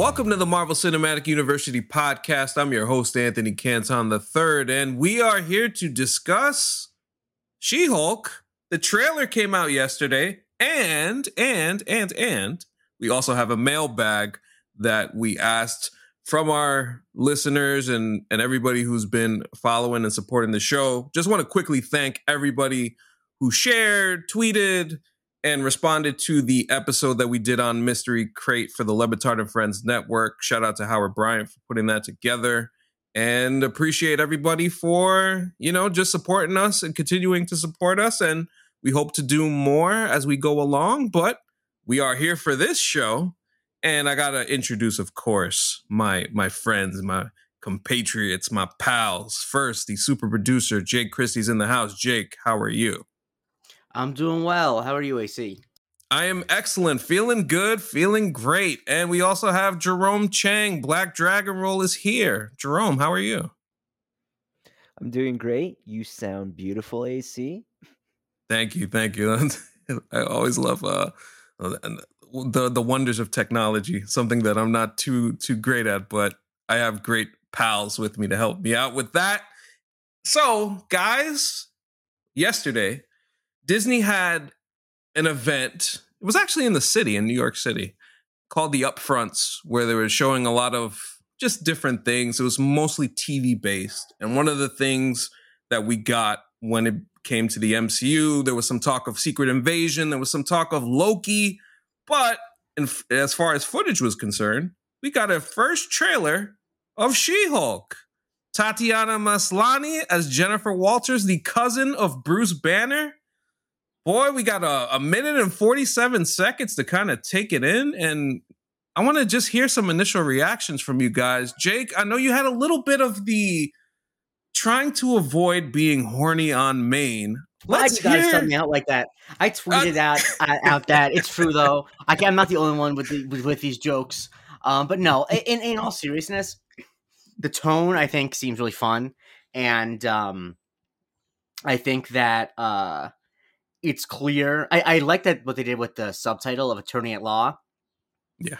Welcome to the Marvel Cinematic University podcast. I'm your host, Anthony Canton III, and we are here to discuss She Hulk. The trailer came out yesterday, and, and, and, and we also have a mailbag that we asked from our listeners and, and everybody who's been following and supporting the show. Just want to quickly thank everybody who shared, tweeted, and responded to the episode that we did on Mystery Crate for the Le Batard and Friends Network. Shout out to Howard Bryant for putting that together. And appreciate everybody for, you know, just supporting us and continuing to support us. And we hope to do more as we go along. But we are here for this show. And I gotta introduce, of course, my my friends, my compatriots, my pals. First, the super producer, Jake Christie's in the house. Jake, how are you? I'm doing well. How are you, AC? I am excellent, feeling good, feeling great. And we also have Jerome Chang. Black Dragon Roll is here. Jerome, how are you? I'm doing great. You sound beautiful, AC. Thank you, thank you. I always love uh, the the wonders of technology. Something that I'm not too too great at, but I have great pals with me to help me out with that. So, guys, yesterday Disney had an event. It was actually in the city, in New York City, called the Upfronts, where they were showing a lot of just different things. It was mostly TV based. And one of the things that we got when it came to the MCU, there was some talk of Secret Invasion, there was some talk of Loki. But as far as footage was concerned, we got a first trailer of She Hulk. Tatiana Maslany as Jennifer Walters, the cousin of Bruce Banner. Boy, we got a, a minute and 47 seconds to kind of take it in. And I want to just hear some initial reactions from you guys. Jake, I know you had a little bit of the trying to avoid being horny on main. Why do you guys hear... me out like that? I tweeted uh, out uh, out that it's true though. I, am not the only one with, the, with, with these jokes. Um, but no, in in all seriousness, the tone I think seems really fun, and um, I think that uh, it's clear. I, I like that what they did with the subtitle of Attorney at Law. Yeah.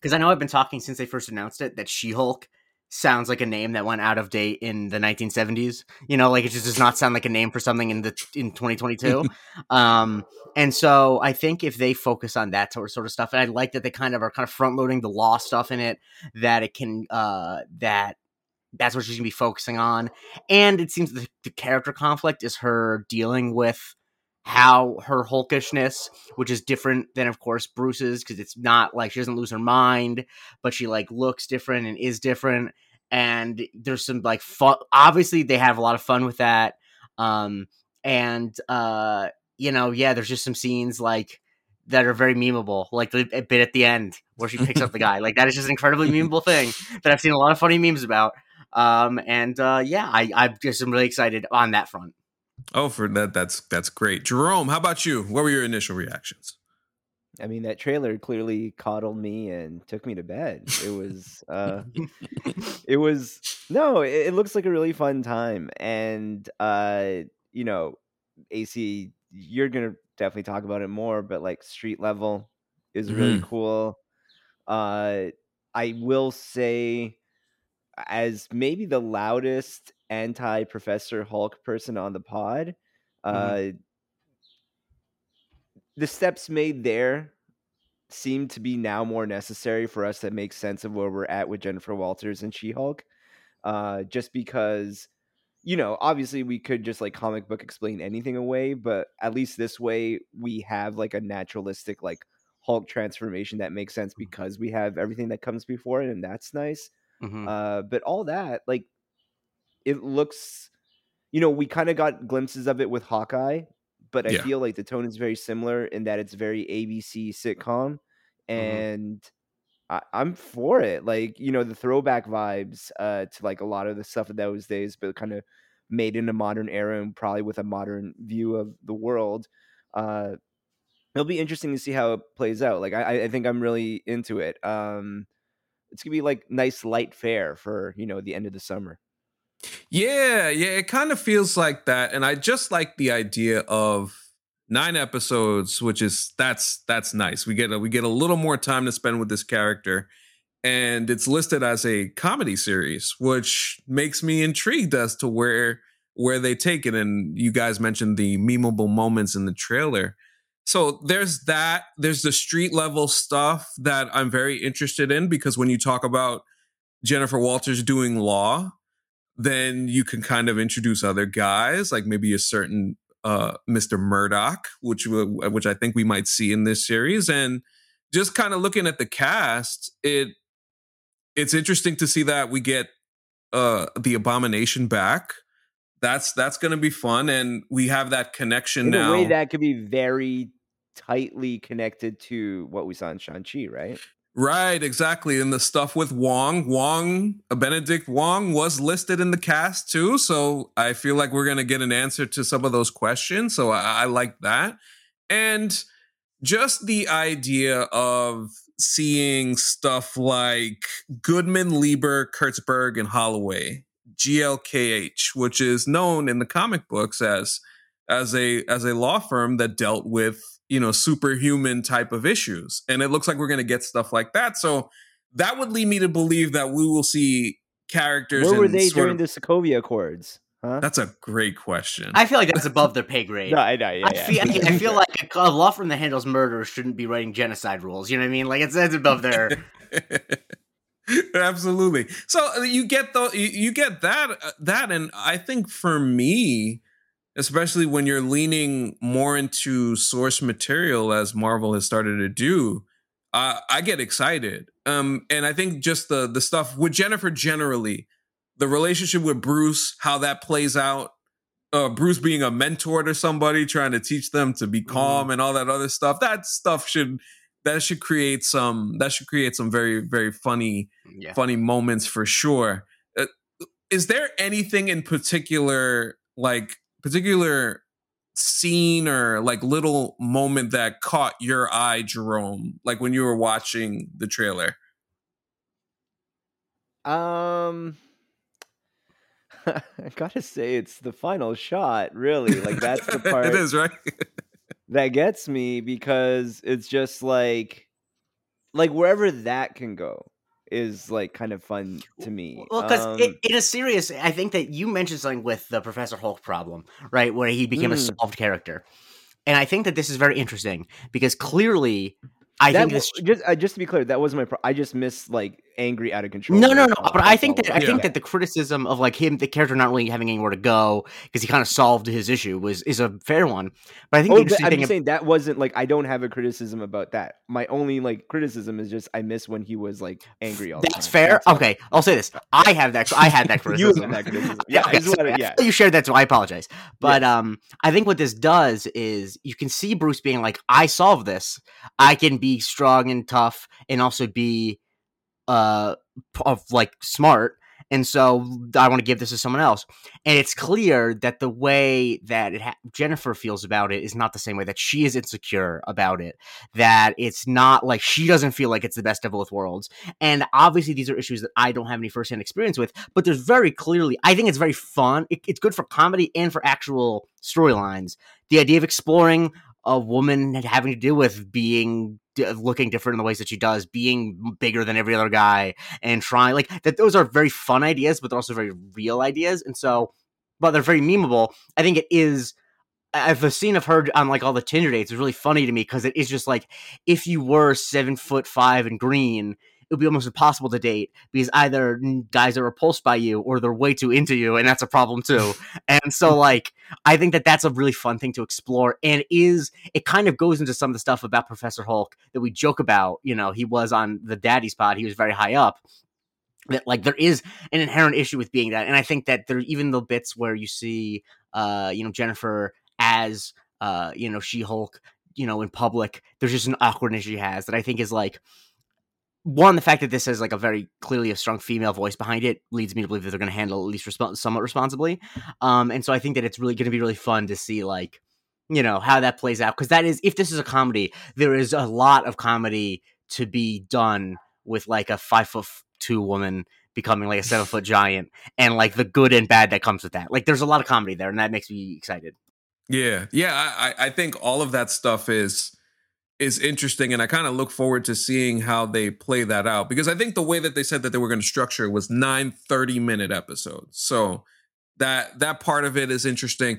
Because I know I've been talking since they first announced it that She Hulk sounds like a name that went out of date in the 1970s. You know, like it just does not sound like a name for something in the in 2022. um, and so I think if they focus on that sort of, sort of stuff, and I like that they kind of are kind of front loading the law stuff in it, that it can uh, that that's what she's gonna be focusing on. And it seems the, the character conflict is her dealing with how her hulkishness, which is different than, of course, Bruce's, because it's not like she doesn't lose her mind, but she like looks different and is different. And there's some like fun. Obviously, they have a lot of fun with that. Um, and uh, you know, yeah, there's just some scenes like that are very memeable, like the bit at the end where she picks up the guy. Like that is just an incredibly memeable thing that I've seen a lot of funny memes about. Um, and uh, yeah, I, I just really excited on that front. Oh, for that, that's that's great. Jerome, how about you? What were your initial reactions? I mean, that trailer clearly coddled me and took me to bed. It was, uh, it was no, it, it, looks like a really fun time, and uh, you know, AC, you're gonna definitely talk about it more, but like street level is really mm. cool. Uh, I will say, as maybe the loudest anti Professor Hulk person on the pod. Mm-hmm. Uh, the steps made there seem to be now more necessary for us to make sense of where we're at with Jennifer Walters and She Hulk. Uh, just because, you know, obviously we could just like comic book explain anything away, but at least this way we have like a naturalistic like Hulk transformation that makes sense mm-hmm. because we have everything that comes before it, and that's nice. Mm-hmm. Uh, but all that, like, it looks you know we kind of got glimpses of it with hawkeye but i yeah. feel like the tone is very similar in that it's very abc sitcom mm-hmm. and mm-hmm. I, am for it like you know the throwback vibes uh to like a lot of the stuff of those days but kind of made in a modern era and probably with a modern view of the world uh it'll be interesting to see how it plays out like i i think i'm really into it um it's gonna be like nice light fare for you know the end of the summer yeah, yeah, it kind of feels like that, and I just like the idea of nine episodes, which is that's that's nice. We get a, we get a little more time to spend with this character, and it's listed as a comedy series, which makes me intrigued as to where where they take it. And you guys mentioned the memeable moments in the trailer. So there's that. There's the street level stuff that I'm very interested in because when you talk about Jennifer Walters doing law, then you can kind of introduce other guys, like maybe a certain uh, Mr. Murdock, which which I think we might see in this series, and just kind of looking at the cast, it it's interesting to see that we get uh, the Abomination back. That's that's going to be fun, and we have that connection In now. a way that could be very tightly connected to what we saw in Shang Chi, right? Right, exactly. And the stuff with Wong, Wong, uh, Benedict Wong was listed in the cast too. So I feel like we're going to get an answer to some of those questions. So I, I like that. And just the idea of seeing stuff like Goodman, Lieber, Kurtzberg, and Holloway, GLKH, which is known in the comic books as as a as a law firm that dealt with you know superhuman type of issues and it looks like we're going to get stuff like that so that would lead me to believe that we will see characters Where were they sort during of- the Sokovia Accords? Huh? that's a great question I feel like that's above their pay grade. no, I know. Yeah, I, yeah. feel, I feel like a, a law firm that handles murder shouldn't be writing genocide rules. You know what I mean? Like it's, it's above their. absolutely so uh, you get the you, you get that uh, that and i think for me especially when you're leaning more into source material as marvel has started to do uh, i get excited um and i think just the the stuff with jennifer generally the relationship with bruce how that plays out uh, Bruce being a mentor to somebody, trying to teach them to be calm and all that other stuff. That stuff should that should create some that should create some very very funny Yeah. funny moments for sure. Uh, is there anything in particular, like particular scene or like little moment that caught your eye, Jerome? Like when you were watching the trailer? Um, I gotta say, it's the final shot. Really, like that's the part it is right. that gets me because it's just like, like wherever that can go is like kind of fun to me. Well, because Um, in a serious, I think that you mentioned something with the Professor Hulk problem, right, where he became a Mm. solved character, and I think that this is very interesting because clearly, I that think this. just uh, just to be clear, that wasn't my. Pro- I just missed like angry out of control. No, no, no. But I think all. that I Yeah. think that the criticism of like him, the character not really having anywhere to go because he kind of solved his issue was is a fair one. But I think the Oh, but interesting I'm thing, ab- saying that wasn't like I don't have a criticism about that. My only like criticism is just I miss when he was like angry all the that's time. fair. all. Okay, I'll say this: I have that. I had that You criticism. have that criticism. Yeah, okay, just wanna- sorry. I yeah. you shared that, so I apologize. But um, I think what this does is you can see Bruce being like, "I solved this. I can be strong and tough, and also be uh of like smart." And so I want to give this to someone else. And it's clear that the way that ha- Jennifer feels about it is not the same way that she is insecure about it. That it's not like she doesn't feel like it's the best of both worlds. And obviously, these are issues that I don't have any firsthand experience with, but there's very clearly, I think it's very fun. It, it's good for comedy and for actual storylines. The idea of exploring a woman having to deal with being looking different in the ways that she does, being bigger than every other guy, and trying like that. Those are very fun ideas, but they're also very real ideas. And so, but they're very memeable. I think it is. I- The scene of her on like all the Tinder dates is really funny to me because it is just like if you were seven foot five and green, it would be almost impossible to date because either guys are repulsed by you or they're way too into you, and that's a problem too. and so, like, I think that that's a really fun thing to explore, and is it kind of goes into some of the stuff about Professor Hulk that we joke about. You know, he was on the Daddy Spot; he was very high up. That like there is an inherent issue with being that, and I think that there even the bits where you see, uh, you know, Jennifer as, uh, you know, She Hulk, you know, in public, there's just an awkwardness she has that I think is like one, the fact that this has like a very clearly a strong female voice behind it leads me to believe that they're going to handle at least respons- somewhat responsibly. Um, and so I think that it's really going to be really fun to see like, you know, how that plays out. Cause that is, if this is a comedy, there is a lot of comedy to be done with like a five foot two woman becoming like a seven foot giant and like the good and bad that comes with that. Like there's a lot of comedy there and that makes me excited. Yeah, yeah. I I think all of that stuff is is interesting and I kind of look forward to seeing how they play that out because I think the way that they said that they were going to structure it was nine 30 minute episodes. So that that part of it is interesting.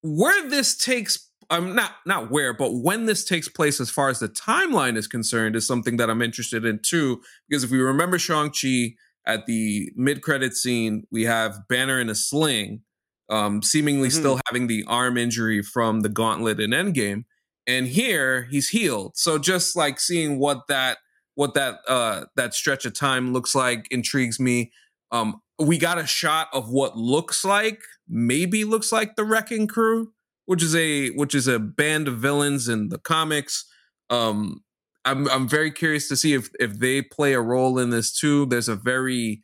Where this takes I'm not not where, but when this takes place as far as the timeline is concerned is something that I'm interested in too because if we remember Shang-Chi at the mid-credit scene, we have Banner in a sling um seemingly mm-hmm. still having the arm injury from the gauntlet in Endgame and here he's healed. So just like seeing what that what that uh that stretch of time looks like intrigues me. Um we got a shot of what looks like maybe looks like the Wrecking Crew, which is a which is a band of villains in the comics. Um I'm I'm very curious to see if if they play a role in this too. There's a very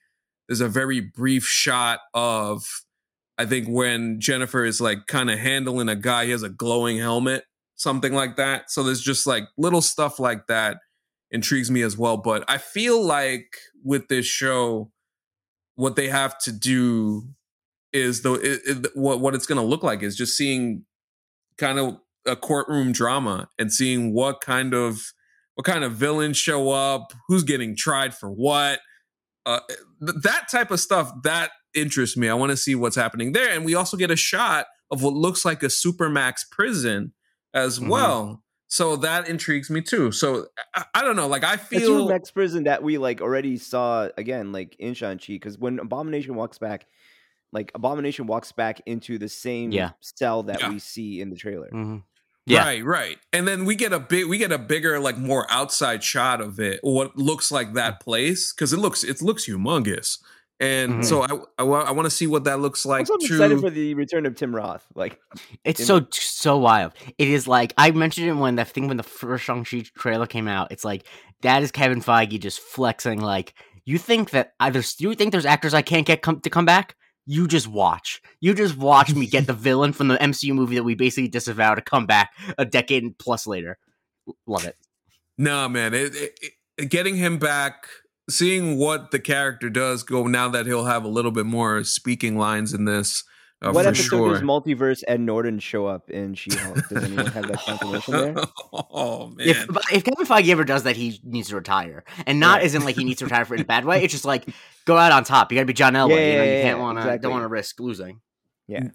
there's a very brief shot of I think when Jennifer is like kind of handling a guy, he has a glowing helmet something like that. So there's just like little stuff like that intrigues me as well. But I feel like with this show, what they have to do is it, what what it's going to look like is just seeing kind of a courtroom drama and seeing what kind of what kind of villains show up, who's getting tried for what. Uh, th- that type of stuff that interests me. I want to see what's happening there, and we also get a shot of what looks like a supermax prison as mm-hmm. well. So that intrigues me too. So I, I don't know. Like I feel the next prison that we like already saw again, like in Shang Chi, because when Abomination walks back, like Abomination walks back into the same yeah. cell that yeah. we see in the trailer. Mm-hmm. Yeah. Right, right. And then we get a big we get a bigger, like more outside shot of it, what looks like that mm. place. Cause it looks it looks humongous. And mm-hmm. so I, I, I want to see what that looks like. I'm excited for the return of Tim Roth. Like it's so the- so wild. It is like I mentioned it when the thing when the first Shang Chi trailer came out. It's like that is Kevin Feige just flexing. Like you think that either you think there's actors I can't get come, to come back. You just watch. You just watch me get the villain from the MCU movie that we basically disavowed to come back a decade plus later. Love it. No, man, it, it, it, getting him back seeing what the character does go now that he'll have a little bit more speaking lines in this. Uh, what episode sure. does multiverse Ed Norton show up in She-Hulk? Does anyone have that confirmation there? Oh man! If, if Kevin Feige ever does that, he needs to retire, and not as in like he needs to retire for in a bad way. It's just like go out on top. You got to be John Elway. Yeah, you know, you can't want to exactly. don't want to risk losing. Yeah.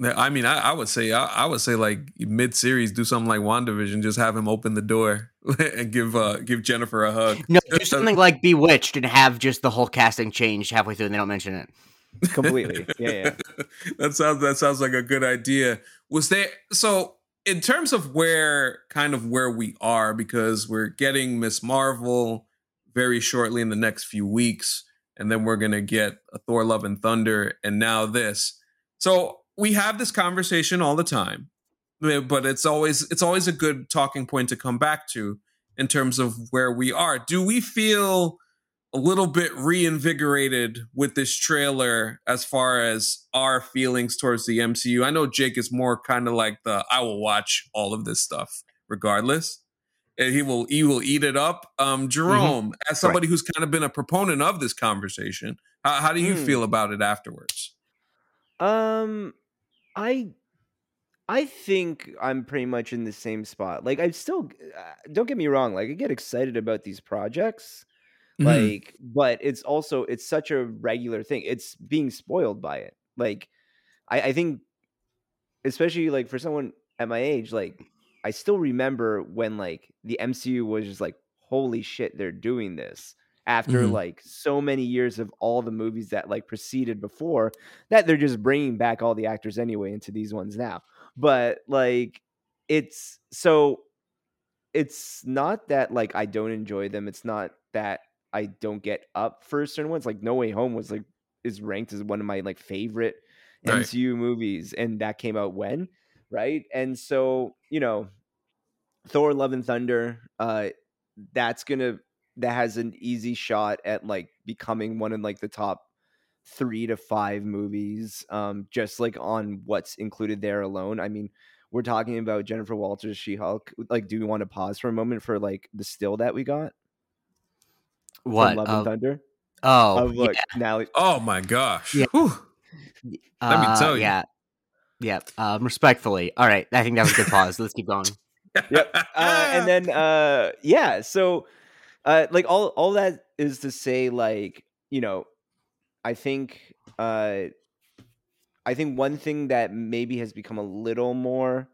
I mean, I, I would say, I, I, would say, like mid series, do something like Wandavision, just have him open the door and give uh give Jennifer a hug. No, do something like Bewitched and have just the whole casting changed halfway through, and they don't mention it completely. Yeah, yeah. that sounds that sounds like a good idea. Was there so in terms of where kind of where we are because we're getting Miss Marvel very shortly in the next few weeks, and then we're gonna get a Thor: Love and Thunder, and now this. So we have this conversation all the time, but it's always it's always a good talking point to come back to in terms of where we are. Do we feel a little bit reinvigorated with this trailer as far as our feelings towards the MCU? I know Jake is more kind of like the I will watch all of this stuff regardless. And he will he will eat it up. Um, mm-hmm. Jerome, mm-hmm. as somebody right. who's kind of been a proponent of this conversation, how, how do you mm. feel about it afterwards? Um, I I think I'm pretty much in the same spot. Like I still uh, don't get me wrong, like I get excited about these projects. Mm-hmm. Like but it's also it's such a regular thing. It's being spoiled by it. Like I, I think especially like for someone at my age, like I still remember when like the MCU was just like holy shit, they're doing this after mm-hmm. like so many years of all the movies that like preceded before that they're just bringing back all the actors anyway into these ones now but like it's so it's not that like i don't enjoy them it's not that i don't get up for certain ones like no way home was like is ranked as one of my like favorite right. mcu movies and that came out when right and so you know thor love and thunder uh that's gonna that has an easy shot at like becoming one of like the top three to five movies um just like on what's included there alone. I mean we're talking about jennifer walters she-hulk. Like do we want to pause for a moment for like the still that we got? What? Love uh, and thunder? Oh of, look, yeah. now oh my gosh. Yeah. let me tell you. yeah. Yeah um respectfully. All right i think that was a good pause. Let's keep going. Yep. Uh, and then uh yeah, so uh like all all that is to say like, you know, I think uh I think one thing that maybe has become a little more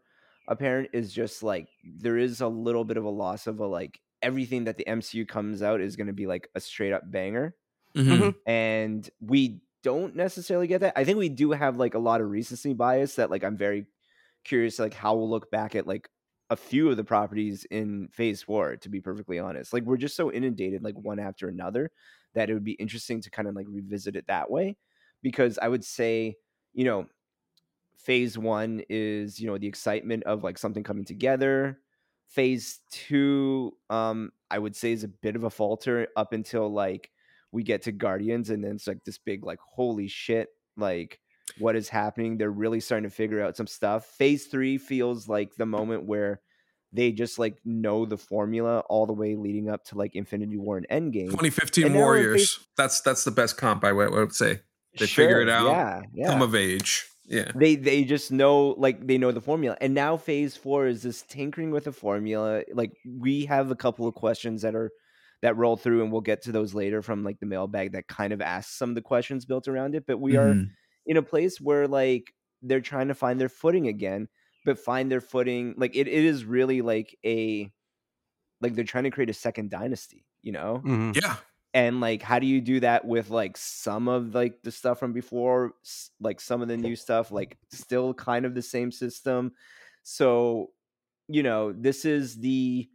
apparent is just like there is a little bit of a loss of a like everything that the MCU comes out is going to be like a straight up banger. Mhm. And we don't necessarily get that. I think we do have like a lot of recency bias that like I'm very curious like how we'll look back at like a few of the properties in phase four to be perfectly honest. Like we're just so inundated like one after another that it would be interesting to kind of like revisit it that way. Because i would say you know phase one is you know the excitement of like something coming together. Phase two um i would say is a bit of a falter up until like we get to guardians and then it's like this big like holy shit like what is happening they're really starting to figure out some stuff phase three feels like the moment where they just like know the formula all the way leading up to like infinity war and endgame 2015 And Warriors. That's that's the best comp I would, would say. They figure it out, yeah yeah Come of age. Yeah. they they just know like they know the formula and now phase four is this tinkering with the formula like we have a couple of questions that are that roll through and we'll get to those later from like the mailbag that kind of asks some of the questions built around it but we are Mhm. In a place where like they're trying to find their footing again but find their footing like it, it is really like a like they're trying to create a second dynasty you know Mhm. Yeah. and like how do you do that with like some of like the stuff from before like some of the new stuff like still kind of the same system so you know this is the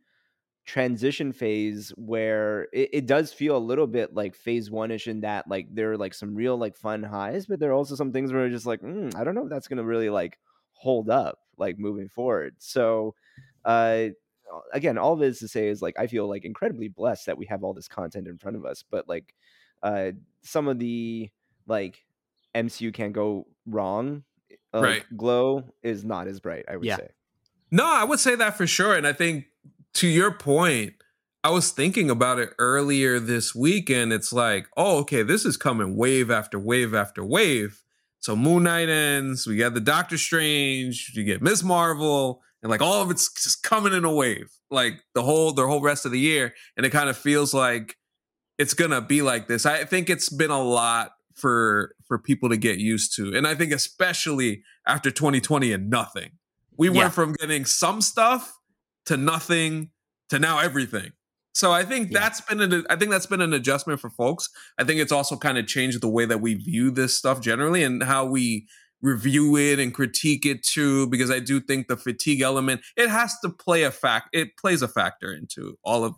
transition phase where it, it does feel a little bit like phase one-ish in that like there are like some real like fun highs but there are also some things where it's just like mm, i don't know if that's gonna really like hold up like moving forward so uh again all this to say is like i feel like incredibly blessed that we have all this content in front of us but like uh some of the like mcu can't go wrong like, Right. glow is not as bright i would Yeah. say No, I would say that for sure. And I think to your point, I was thinking about it earlier this week, and it's like, oh, okay, this is coming wave after wave after wave. So Moon Knight ends, we got the Doctor Strange, you get Miss Marvel, and like all of it's just coming in a wave, like the whole the whole rest of the year. And it kind of feels like it's gonna be like this. I think it's been a lot for for people to get used to. And I think especially after 2020 and nothing. We Yeah. went from getting some stuff to nothing to now everything. So I think Yeah. that's been an I think that's been an adjustment for folks. I think it's also kind of changed the way that we view this stuff generally and how we review it and critique it too because I do think the fatigue element it has to play a fact it plays a factor into all of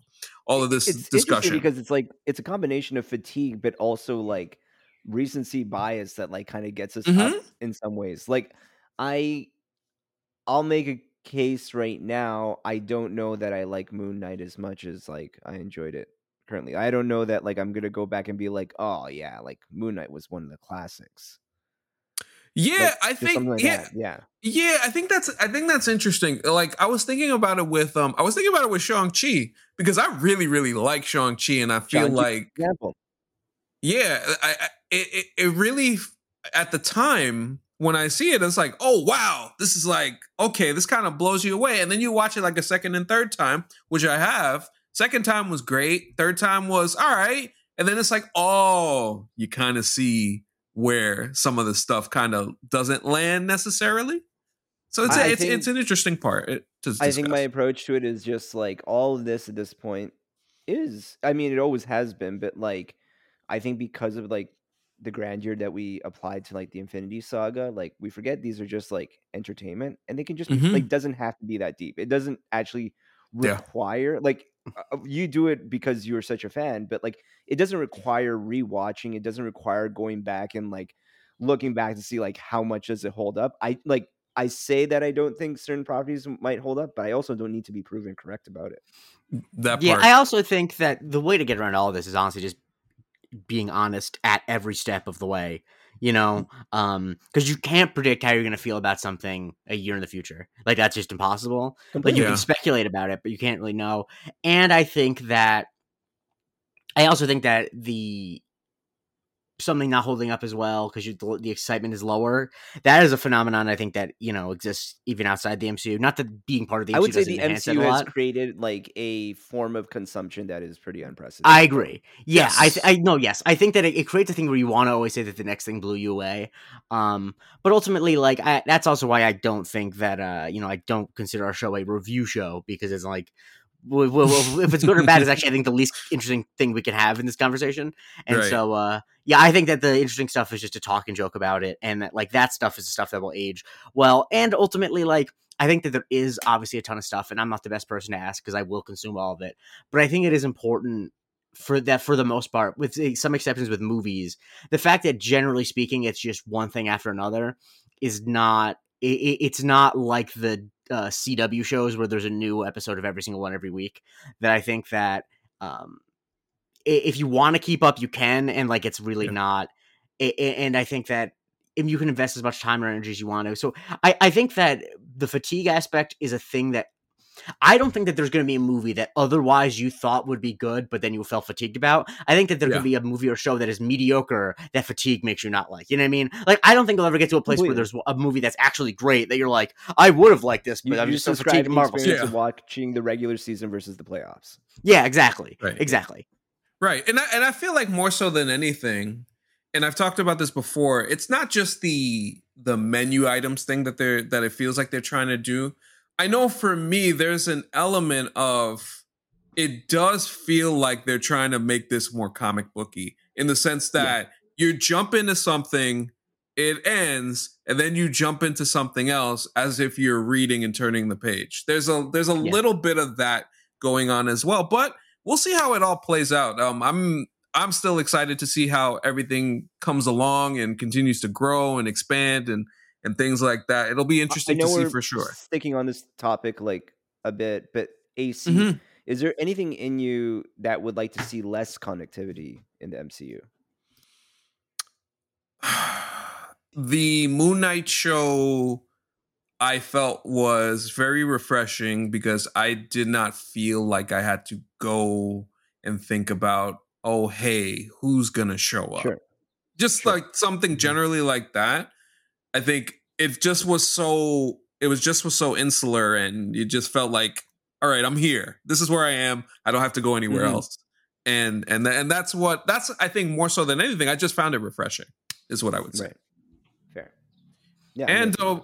all of this it's discussion. because it's like it's a combination of fatigue but also like recency bias that like kind of gets us up Mhm. in some ways like i i'll make a case right now i don't know that i like moon knight as much as like i enjoyed it currently i don't know that like i'm gonna go back and be like oh yeah like moon knight was one of the classics yeah, Like, I think like yeah, that. yeah Yeah, I think that's I think that's interesting. Like I was thinking about it with um I was thinking about it with Shang Chi because I really really like Shang Chi and I feel Shang-Chi, like example yeah, I, I it, it it really at the time when I see it, it's like, oh wow, this is like okay, this kind of blows you away, and then you watch it like a second and third time, which I have. Second time was great. Third time was all right, and then it's like, oh, you kind of see where some of the stuff kind of doesn't land necessarily. So it's I it's think- it's an interesting part. It, I think my approach to it is just like all of this at this point is I mean it always has been, but like I think because of like the grandeur that we applied to like the Infinity Saga, like we forget these are just like entertainment and they can just be Mhm. like doesn't have to be that deep. It doesn't actually Yeah. require like uh, you do it because you're such a fan, but like it doesn't require rewatching. It doesn't require going back and like looking back to see like how much does it hold up. I like I say that I don't think certain properties might hold up, but I also don't need to be proven correct about it. that Yeah. I also think that the way to get around all of this is honestly just being honest at every step of the way. You know, um, because you can't predict how you're going to feel about something a year in the future. Like that's just impossible. Like you Yeah. can speculate about it, but you can't really know. And I think that I also think that the something not holding up as well because the, the excitement is lower. That is a phenomenon I think that you know exists even outside the MCU. Not that being part of the MCU I would say the doesn't enhance it MCU has lot. created like a form of consumption that is pretty unprecedented. I agree. Yeah, I th- I know. Yes, I think that it, it creates a thing where you want to always say that the next thing blew you away. Um, but ultimately, like I, that's also why I don't think that uh, you know, I don't consider our show a review show because it's like. W- w- w- if it's good or bad is actually I think the least interesting thing we can have in this conversation, and Right. so uh, yeah, I think that the interesting stuff is just to talk and joke about it, and that like that stuff is the stuff that will age well, and ultimately like I think that there is obviously a ton of stuff, and I'm not the best person to ask because I will consume all of it, but I think it is important for that for the most part, with eh, some exceptions with movies, the fact that generally speaking, it's just one thing after another is not. It, it- it's not like the uh, CW shows where there's a new episode of every single one every week. That I think that um, if you want to keep up, you can, and like it's really Yeah. not. I- I- And I think that if you can invest as much time or energy as you want to. So I, I think that the fatigue aspect is a thing that I don't think that there's going to be a movie that otherwise you thought would be good, but then you felt fatigued about. I think that there Yeah. could be a movie or show that is mediocre that fatigue makes you not like. You know what I mean? Like I don't think I'll ever get to a place where there's a movie that's actually great that you're like, I would have liked this, but You, I'm you just so fatigued to of the Marvel. Yeah. of watching the regular season versus the playoffs. Yeah, exactly, Right. exactly. Right. And I, and I feel like more so than anything, and I've talked about this before, it's not just the the menu items thing that they're that it feels like they're trying to do. I know for me there's an element of it does feel like they're trying to make this more comic booky in the sense Yeah. that you jump into something, it ends, and then you jump into something else as if you're reading and turning the page. There's a there's a Yeah. little bit of that going on as well, but we'll see how it all plays out. Um, I'm I'm still excited to see how everything comes along and continues to grow and expand and and things like that. It'll be interesting to see for sure. Sticking on this topic like a bit, but AC, Mhm. is there anything in you that would like to see less connectivity in the MCU? the Moon Knight show I felt was very refreshing because I did not feel like I had to go and think about, oh, hey, who's gonna show up? Sure. Just Sure. like something generally like that. I think it just was so it was just was so insular and it just felt like, all right, I'm here. This is where I am. I don't have to go anywhere Mhm. else. And and and that's what that's I think more so than anything. I just found it refreshing, is what I would say. Right. Fair. Yeah. And you. uh,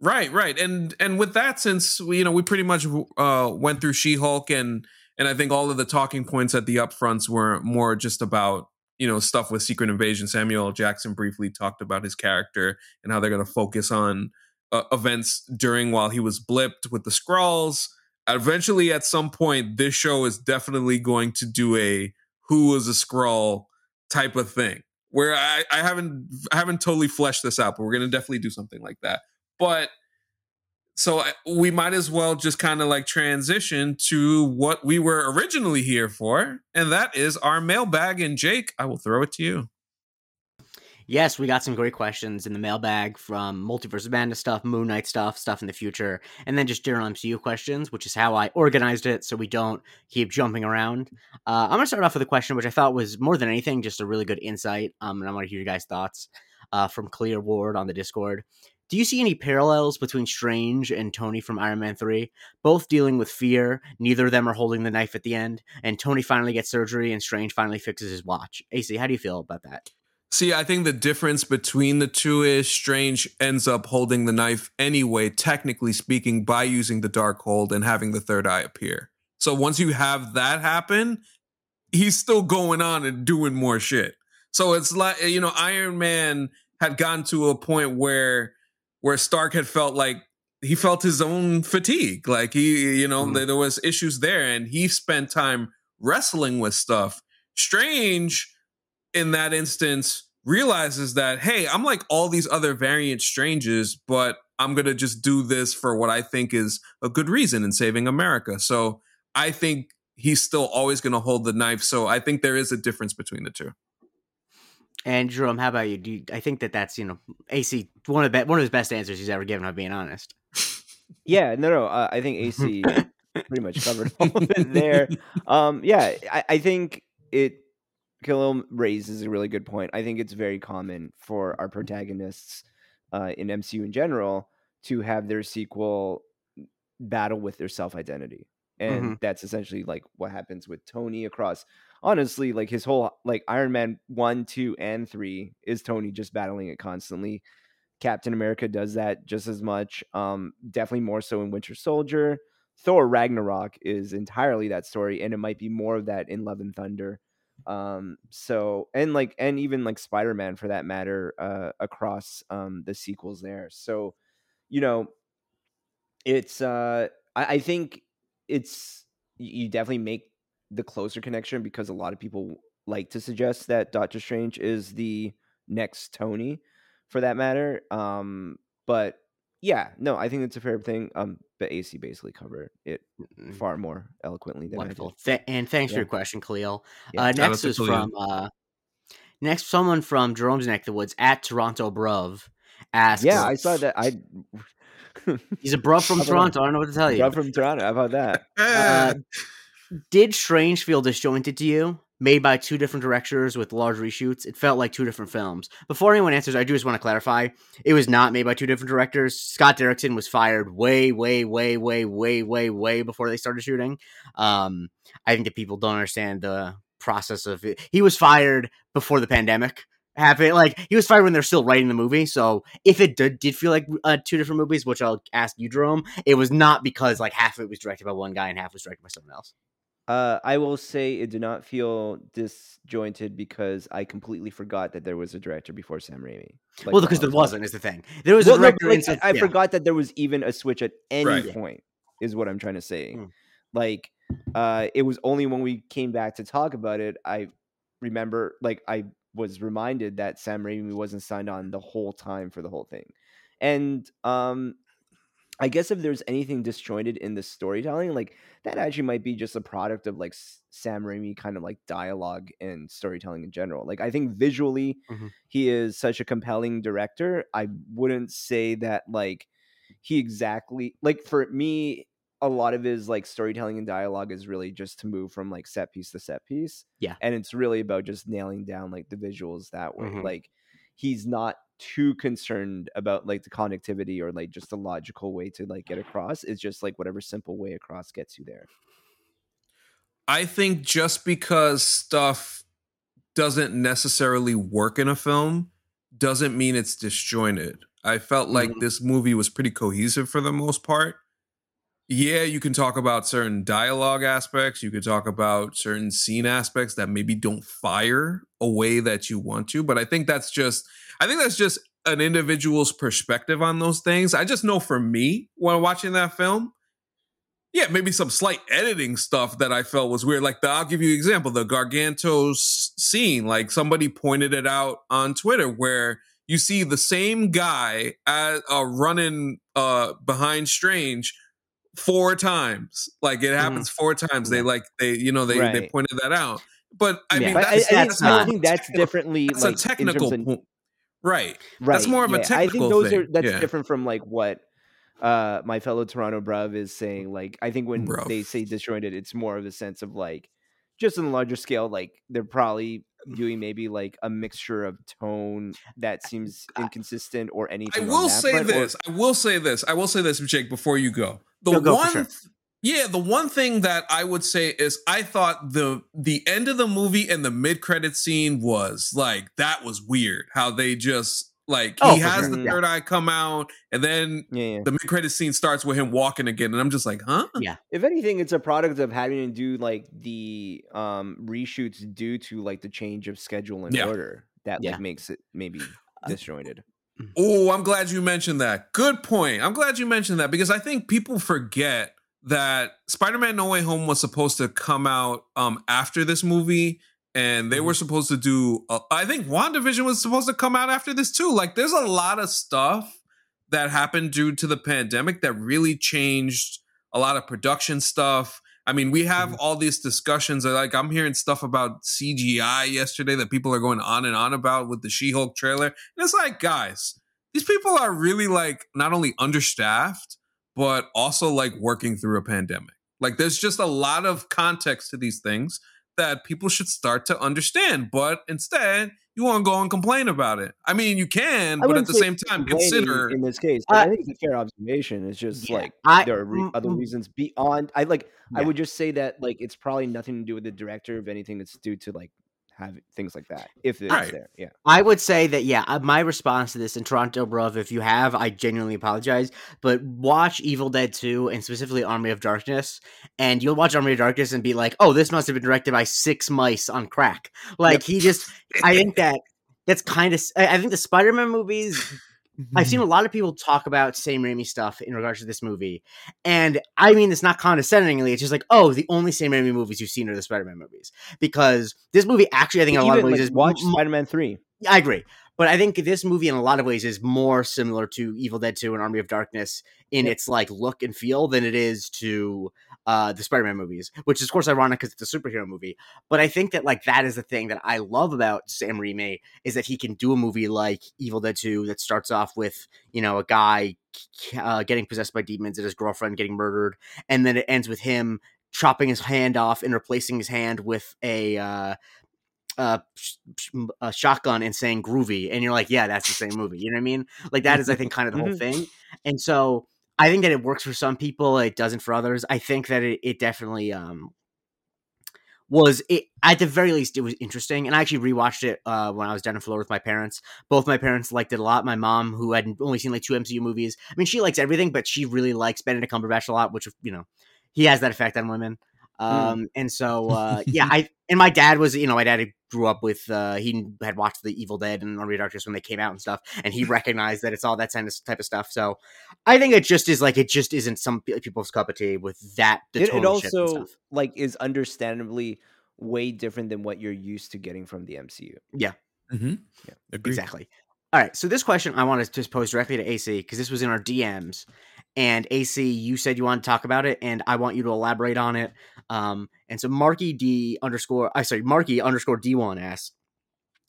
right right and and with that since we you know we pretty much uh went through she-hulk and and i think all of the talking points at the upfronts were more just about you know stuff with secret invasion samuel jackson briefly talked about his character and how they're going to focus on uh, events during while he was blipped with the scrolls eventually at some point this show is definitely going to do a who was a scroll type of thing where I, I haven't I haven't totally fleshed this out, but we're gonna definitely do something like that. But so we might as well just kind of like transition to what we were originally here for, and that is our mailbag. And Jake, I will throw it to you. Yes, we got some great questions in the mailbag from Multiverse Madness stuff, Moon Knight stuff, stuff in the future, and then just general MCU questions, which is how I organized it so we don't keep jumping around. Uh, I'm going to start off with a question which I thought was more than anything just a really good insight, um, and I want to hear your guys' thoughts uh, from Clear Ward on the Discord. Do you see any parallels between Strange and Tony from Iron Man 3? Both dealing with fear, neither of them are holding the knife at the end, and Tony finally gets surgery and Strange finally fixes his watch. AC, how do you feel about that? See, I think the difference between the two is Strange ends up holding the knife anyway, technically speaking, by using the Darkhold and having the third eye appear. So once you have that happen, he's still going on and doing more shit. So it's like you know, Iron Man had gotten to a point where where Stark had felt like he felt his own fatigue. Like he, you know, Mhm. there, there was issues there, and he spent time wrestling with stuff. Strange in that instance realizes that hey i'm like all these other variant stranges but i'm gonna just do this for what i think is a good reason in saving america so i think he's still always gonna hold the knife so i think there is a difference between the two And Jerome, how about you? Do you, I think that that's you know AC one of the be- one of his best answers he's ever given. I'm being honest. Yeah, no, no. Uh, I think AC pretty much covered all of it there. Um, yeah, I, I think it Khalil raises a really good point. I think it's very common for our protagonists uh, in MCU in general to have their sequel battle with their self identity, and Mhm. that's essentially like what happens with Tony across. Honestly, like his whole like Iron Man one, two, and three is Tony just battling it constantly. Captain America does that just as much. Um, definitely more so in Winter Soldier. Thor Ragnarok is entirely that story, and it might be more of that in Love and Thunder. Um, so and like and even like Spider Man for that matter, uh, across um the sequels there. So, you know, it's uh I, I think it's you you definitely make the closer connection because a lot of people like to suggest that Doctor Strange is the next Tony for that matter. Um, but yeah, no, I think it's a fair thing. Um, but AC basically covered it Mm, far more eloquently than Wonderful. I did. Th- and thanks for your question, Khalil. Yeah. Uh, next is Khalil. from uh, next someone from Jerome's neck of the woods at Toronto Bruv asks. Yeah, I saw that. I He's a bruv from Toronto. I don't know what to tell you. Bruv from Toronto. How about that? Uh, did Strange feel disjointed to you? Made by two different directors with large reshoots. It felt like two different films. Before anyone answers, I do just want to clarify it was not made by two different directors. Scott Derrickson was fired way, way, way, way, way, way, way before they started shooting. Um, I think that people don't understand the process of it. He was fired before the pandemic happened. Like he was fired when they're still writing the movie. So if it did, did feel like uh, two different movies, which I'll ask you, Jerome, it was not because like half of it was directed by one guy and half was directed by someone else. Uh, I will say it did not feel disjointed because I completely forgot that there was a director before Sam Raimi. Like, well, because there wasn't is the thing. There was Well, a no, like, I, I yeah. forgot that there was even a switch at any Right. point. Is what I'm trying to say. Mm. Like, uh, it was only when we came back to talk about it, I remember, like, I was reminded that Sam Raimi wasn't signed on the whole time for the whole thing, and um, I guess if there's anything disjointed in the storytelling, like that actually might be just a product of like Sam Raimi kind of like dialogue and storytelling in general. Like I think visually Mhm. he is such a compelling director. I wouldn't say that like he exactly like for me a lot of his like storytelling and dialogue is really just to move from like set piece to set piece. Yeah. And it's really about just nailing down like the visuals that way. Mhm. Like he's not too concerned about like the connectivity or like just the logical way to like get across. It's just like whatever simple way across gets you there. I think just because stuff doesn't necessarily work in a film doesn't mean it's disjointed. I felt like Mhm. this movie was pretty cohesive for the most part. Yeah, you can talk about certain dialogue aspects, you could talk about certain scene aspects that maybe don't fire a way that you want to, but I think that's just I think that's just an individual's perspective on those things. I just know for me when watching that film, yeah, maybe some slight editing stuff that I felt was weird. Like the, I'll give you an example, the Gargantos scene. Like somebody pointed it out on Twitter where you see the same guy at, uh, running uh, behind Strange four times. Like it happens four times. They like they you know they they pointed that out. But I Yeah. mean But I, I that's, that's I think that's differently that's like a technical of, point. Right. That's more of a yeah. I think those are that's yeah. different from like what uh my fellow Toronto bruv is saying. Like I think when Bruv. they say disjointed, it's more of a sense of like just on the larger scale, like they're probably doing maybe like a mixture of tone that seems inconsistent or I anything. on will that say front, or- this. I will say this. I will say this, Jake, before you go. The No, go one sure. Yeah, the one thing that I would say is I thought the the end of the movie and the mid credit scene was like that was weird. How they just like Oh, he has sure. the Yeah. third eye come out and then yeah, yeah. the mid credit scene starts with him walking again and I'm just like, huh? Yeah. If anything, it's a product of having to do like the um reshoots due to like the change of schedule and Yeah. order that Yeah. like makes it maybe disjointed. Oh, I'm glad you mentioned that. Good point. I'm glad you mentioned that because I think people forget that Spider-Man No Way Home was supposed to come out um after this movie and they were supposed to do uh, I think WandaVision was supposed to come out after this too. Like there's a lot of stuff that happened due to the pandemic that really changed a lot of production stuff. I mean, we have all these discussions. Like I'm hearing stuff about CGI yesterday that people are going on and on about with the She-Hulk trailer. And it's like, guys, these people are really like not only understaffed, but also like working through a pandemic. Like there's just a lot of context to these things that people should start to understand. But instead, you want to go and complain about it. I mean, you can, I but at the same time, consider. in this case. But Uh, I think it's a fair observation. It's just Yeah, like I- there are re- other reasons beyond. I like. I would just say that like it's probably nothing to do with the director. of anything, it's due to like have things like that. If it's Right. there, yeah. I would say that yeah, uh, my response to this in Toronto, bruv, if you have, I genuinely apologize. But watch Evil Dead 2 and specifically Army of Darkness, and you'll watch Army of Darkness and be like, oh, this must have been directed by six mice on crack. Like he just I think that that's kind of I I think the Spider-Man movies I've seen mm-hmm. a lot of people talk about Sam Raimi stuff in regards to this movie, and I mean it's not condescendingly. It's just like, oh, the only Sam Raimi movies you've seen are the Spider-Man movies because this movie actually, I think, in a lot of ways like, is watch m- Spider Man Three. I agree. But I think this movie, in a lot of ways, is more similar to Evil Dead 2 and Army of Darkness in Yep. its like look and feel than it is to uh, the Spider-Man movies, which is of course ironic because it's a superhero movie. But I think that like that is the thing that I love about Sam Raimi is that he can do a movie like Evil Dead 2 that starts off with you know a guy uh, getting possessed by demons and his girlfriend getting murdered, and then it ends with him chopping his hand off and replacing his hand with a uh, uh, sh- sh- a shotgun and saying groovy, and you're like, yeah, that's the same movie. You know what I mean? Like that is, I think, kind of the whole Mhm. thing. And so I think that it works for some people, it doesn't for others. I think that it, it definitely um was it at the very least it was interesting and i actually rewatched it uh, when i was down in florida with my parents. Both my parents liked it a lot. My mom who had only seen like two mcu movies i mean she likes everything but she really likes benedict cumberbatch a lot which you know he has that effect on women um and so uh yeah i and my dad was you know my dad grew up with uh he had watched the evil dead and army of darkness when they came out and stuff and he recognized that it's all that kind of type of stuff so i think it just is like it just isn't some people's cup of tea with that the It, it also stuff. like is understandably way different than what you're used to getting from the MCU. Yeah, Agreed. Exactly. All right. So this question I want to just pose directly to AC because this was in our DMs, and AC, you said you want to talk about it, and I want you to elaborate on it. Um, and so Marky D underscore, I sorry, Marky underscore D one asks,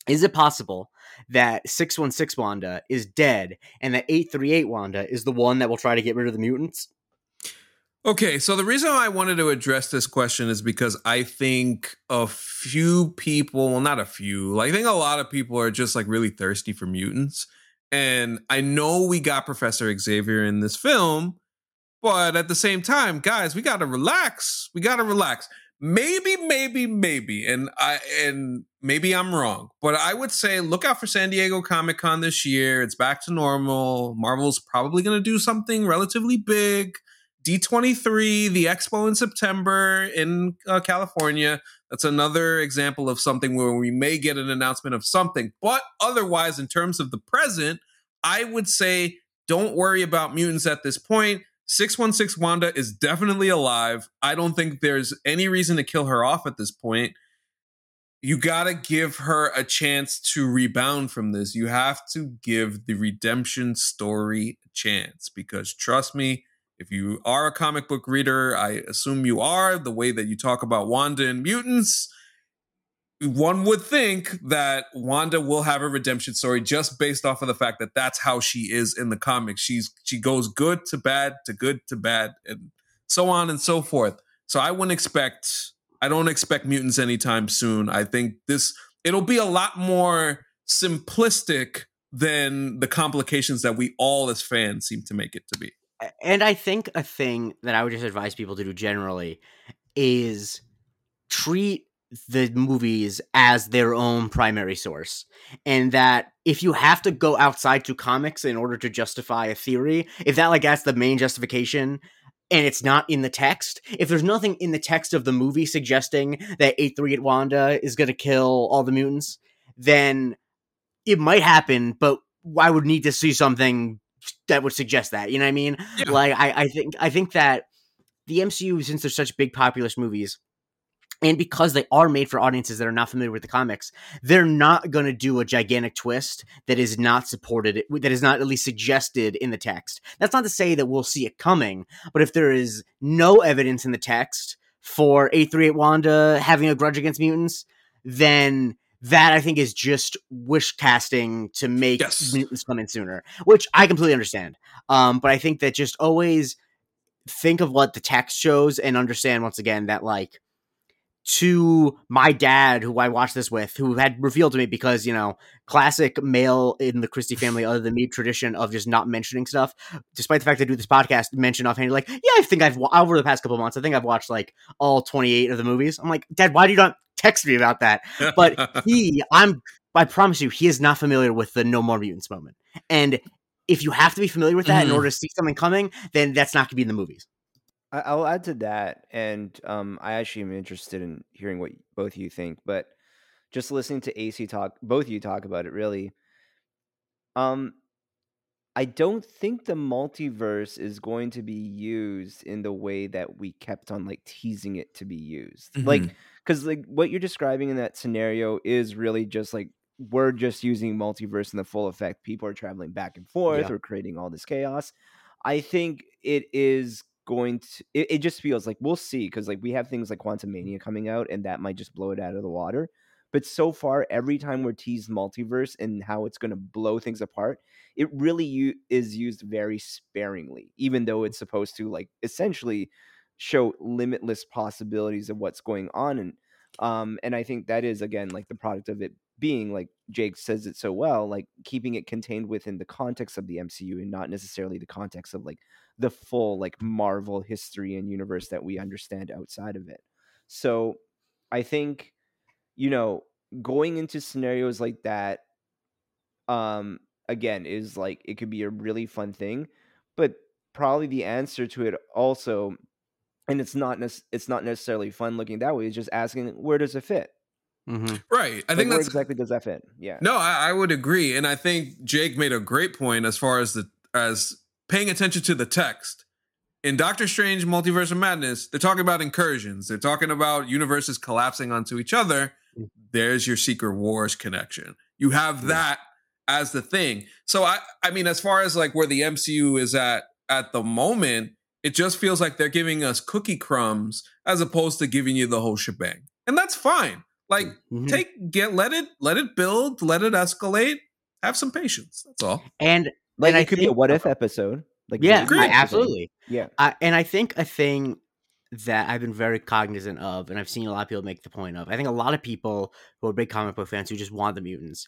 is it possible that six one six Wanda is dead, and that eight three eight Wanda is the one that will try to get rid of the mutants? Okay, so the reason I wanted to address this question is because I think a few people, well, not a few, like, I think a lot of people are just like really thirsty for mutants. And I know we got Professor Xavier in this film, but at the same time, guys, we got to relax. We got to relax. Maybe, maybe, maybe, and I and maybe I'm wrong, but I would say look out for San Diego Comic Con this year. It's back to normal. Marvel's probably going to do something relatively big. D23, the expo in September in uh, California. That's another example of something where we may get an announcement of something. But otherwise, in terms of the present, I would say don't worry about mutants at this point. 616 Wanda is definitely alive. I don't think there's any reason to kill her off at this point. You got to give her a chance to rebound from this. You have to give the redemption story a chance because trust me, if you are a comic book reader, I assume you are, the way that you talk about Wanda and mutants, one would think that Wanda will have a redemption story just based off of the fact that that's how she is in the comics. She's she goes good to bad to good to bad and so on and so forth. So I wouldn't expect I don't expect mutants anytime soon. I think this it'll be a lot more simplistic than the complications that we all as fans seem to make it to be. And I think a thing that I would just advise people to do generally is treat the movies as their own primary source. And that if you have to go outside to comics in order to justify a theory, if that like that's the main justification and it's not in the text, if there's nothing in the text of the movie suggesting that 838 Wanda is going to kill all the mutants, then it might happen, but I would need to see something that would suggest that. You know what I mean? Yeah. Like I, I think I think that the MCU, since they're such big populist movies, and because they are made for audiences that are not familiar with the comics, they're not going to do a gigantic twist that is not supported, that is not at least suggested in the text. That's not to say that we'll see it coming, but if there is no evidence in the text for 838 Wanda having a grudge against mutants, then that I think is just wish casting to make Yes. mutants come in sooner, which I completely understand. Um, but I think that just always think of what the text shows and understand once again that like to my dad, who I watched this with, who had revealed to me because you know, classic male in the Christie family, other than me, tradition of just not mentioning stuff. Despite the fact that I do this podcast, mention offhand, like, yeah, I think I've over the past couple of months, I think I've watched like all twenty eight of the movies. I'm like, Dad, why do you not text me about that? But he, I'm, I promise you, he is not familiar with the No More Mutants moment, and if you have to be familiar with that mm-hmm. in order to see something coming, then that's not going to be in the movies. I'll add to that, and um, I actually am interested in hearing what both of you think. But just listening to AC talk, both of you talk about it, really, um, I don't think the multiverse is going to be used in the way that we kept on like teasing it to be used. Mm-hmm. Like, because like what you're describing in that scenario is really just like we're just using multiverse in the full effect. People are traveling back and forth, yeah. or creating all this chaos. I think it is going to it, it just feels like we'll see because like we have things like Quantumania coming out and that might just blow it out of the water. But so far, every time we're teased multiverse and how it's going to blow things apart, it really u- is used very sparingly, even though it's supposed to like essentially show limitless possibilities of what's going on. And um, and I think that is again like the product of it being like Jake says it so well, like keeping it contained within the context of the MCU and not necessarily the context of like the full like Marvel history and universe that we understand outside of it. So I think, you know, going into scenarios like that, um, again, is like it could be a really fun thing, but probably the answer to it also, and it's not ne- it's not necessarily fun looking that way. Is just asking where does it fit. Mm-hmm. Right. I like think that's exactly does that fit. Yeah. No, I, I would agree, and I think Jake made a great point as far as the as paying attention to the text. In Doctor Strange Multiverse of Madness, they're talking about incursions. They're talking about universes collapsing onto each other. Mm. There's your Secret Wars connection. You have that as the thing. So I I mean as far as like where the MCU is at at the moment, it just feels like they're giving us cookie crumbs as opposed to giving you the whole shebang. And that's fine. Like mm-hmm. take get let it let it build, let it escalate. Have some patience. That's all. And like and it I could think, be a what if episode. Like yeah, absolutely. Yeah, uh, and I think a thing that I've been very cognizant of, and I've seen a lot of people make the point of. I think a lot of people who are big comic book fans who just want the mutants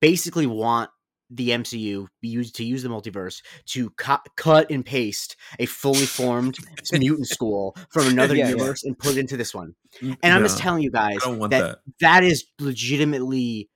basically want the MCU be used to use the multiverse to cu- cut and paste a fully formed mutant school from another yeah, universe yeah. and put it into this one. And no, I'm just telling you guys that, that that is legitimately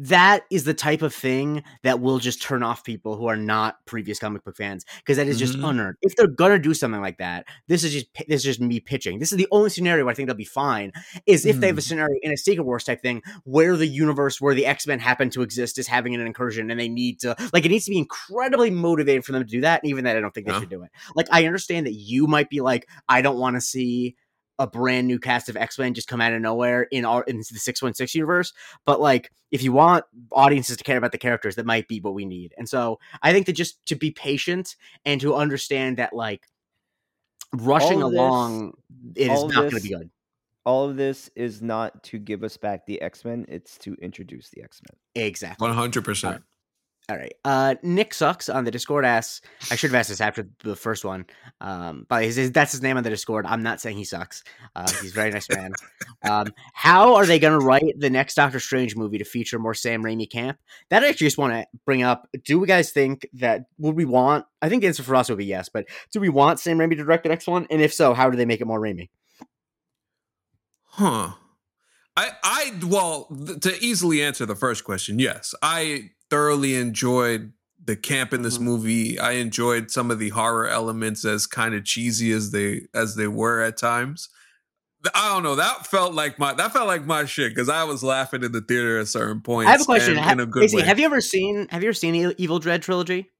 that is the type of thing that will just turn off people who are not previous comic book fans because that is just mm-hmm. unearned. If they're gonna do something like that, this is just this is just me pitching. This is the only scenario where I think they'll be fine. Is if mm. they have a mm. scenario in a Secret Wars type thing where the universe where the X Men happen to exist is having an incursion and they need to like it needs to be incredibly motivated for them to do that. And even that, I don't think they should do it. Like I understand that you might be like, I don't want to see a brand new cast of X Men just come out of nowhere in our in the six one six universe. But like, if you want audiences to care about the characters, that might be what we need. And so I think that just to be patient and to understand that like rushing along it is not going to be good. All of this is not to give us back the X Men; it's to introduce the X Men. Exactly, one hundred percent. All right. Uh, Nick sucks on the Discord asks. I should have asked this after the first one. Um, but his, his, that's his name on the Discord. I'm not saying he sucks. Uh, he's a very nice man. Um, how are they going to write the next Doctor Strange movie to feature more Sam Raimi camp? That I actually just want to bring up. Do we guys think that would we want? I think the answer for us would be yes. But do we want Sam Raimi to direct the next one? And if so, how do they make it more Raimi? Huh. I I well th- to easily answer the first question, yes. I thoroughly enjoyed the camp in this mm-hmm. movie. I enjoyed some of the horror elements as kind of cheesy as they as they were at times. I don't know. That felt like my that felt like my shit because I was laughing in the theater at certain points. I have a question. Have, in a good way. have you ever seen Have you ever seen the Evil Dead trilogy?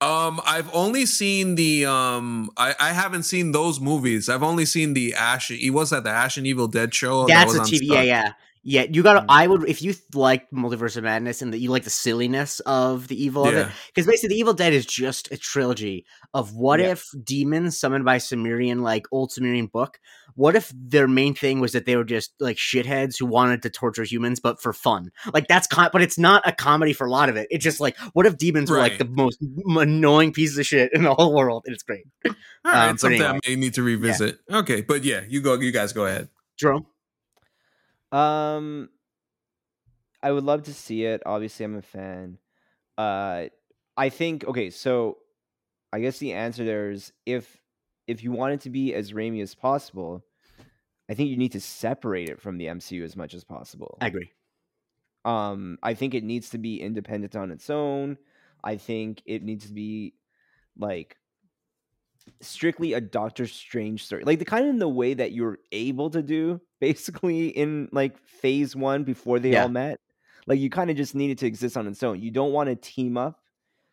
Um, I've only seen the um, I, I haven't seen those movies. I've only seen the Ash. He was at the Ash and Evil Dead show. That's that a TV. Yeah, yeah. Yeah, you gotta. Mm-hmm. I would if you like Multiverse of Madness and that you like the silliness of the evil yeah. of it, because basically the Evil Dead is just a trilogy of what yeah. if demons summoned by Sumerian, like old Sumerian book, what if their main thing was that they were just like shitheads who wanted to torture humans, but for fun? Like that's con- but it's not a comedy for a lot of it. It's just like what if demons right. were like the most annoying pieces of shit in the whole world, and it's great. All right, um, something anyway. I may need to revisit. Yeah. Okay, but yeah, you go. You guys go ahead, Jerome. Um, I would love to see it. Obviously, I'm a fan. Uh, I think okay. So, I guess the answer there is if if you want it to be as Raimi as possible, I think you need to separate it from the MCU as much as possible. I agree. Um, I think it needs to be independent on its own. I think it needs to be like strictly a Doctor Strange story, like the kind of in the way that you're able to do basically in like Phase One before they Yeah. all met. Like you kind of just need it to exist on its own. You don't want to team up.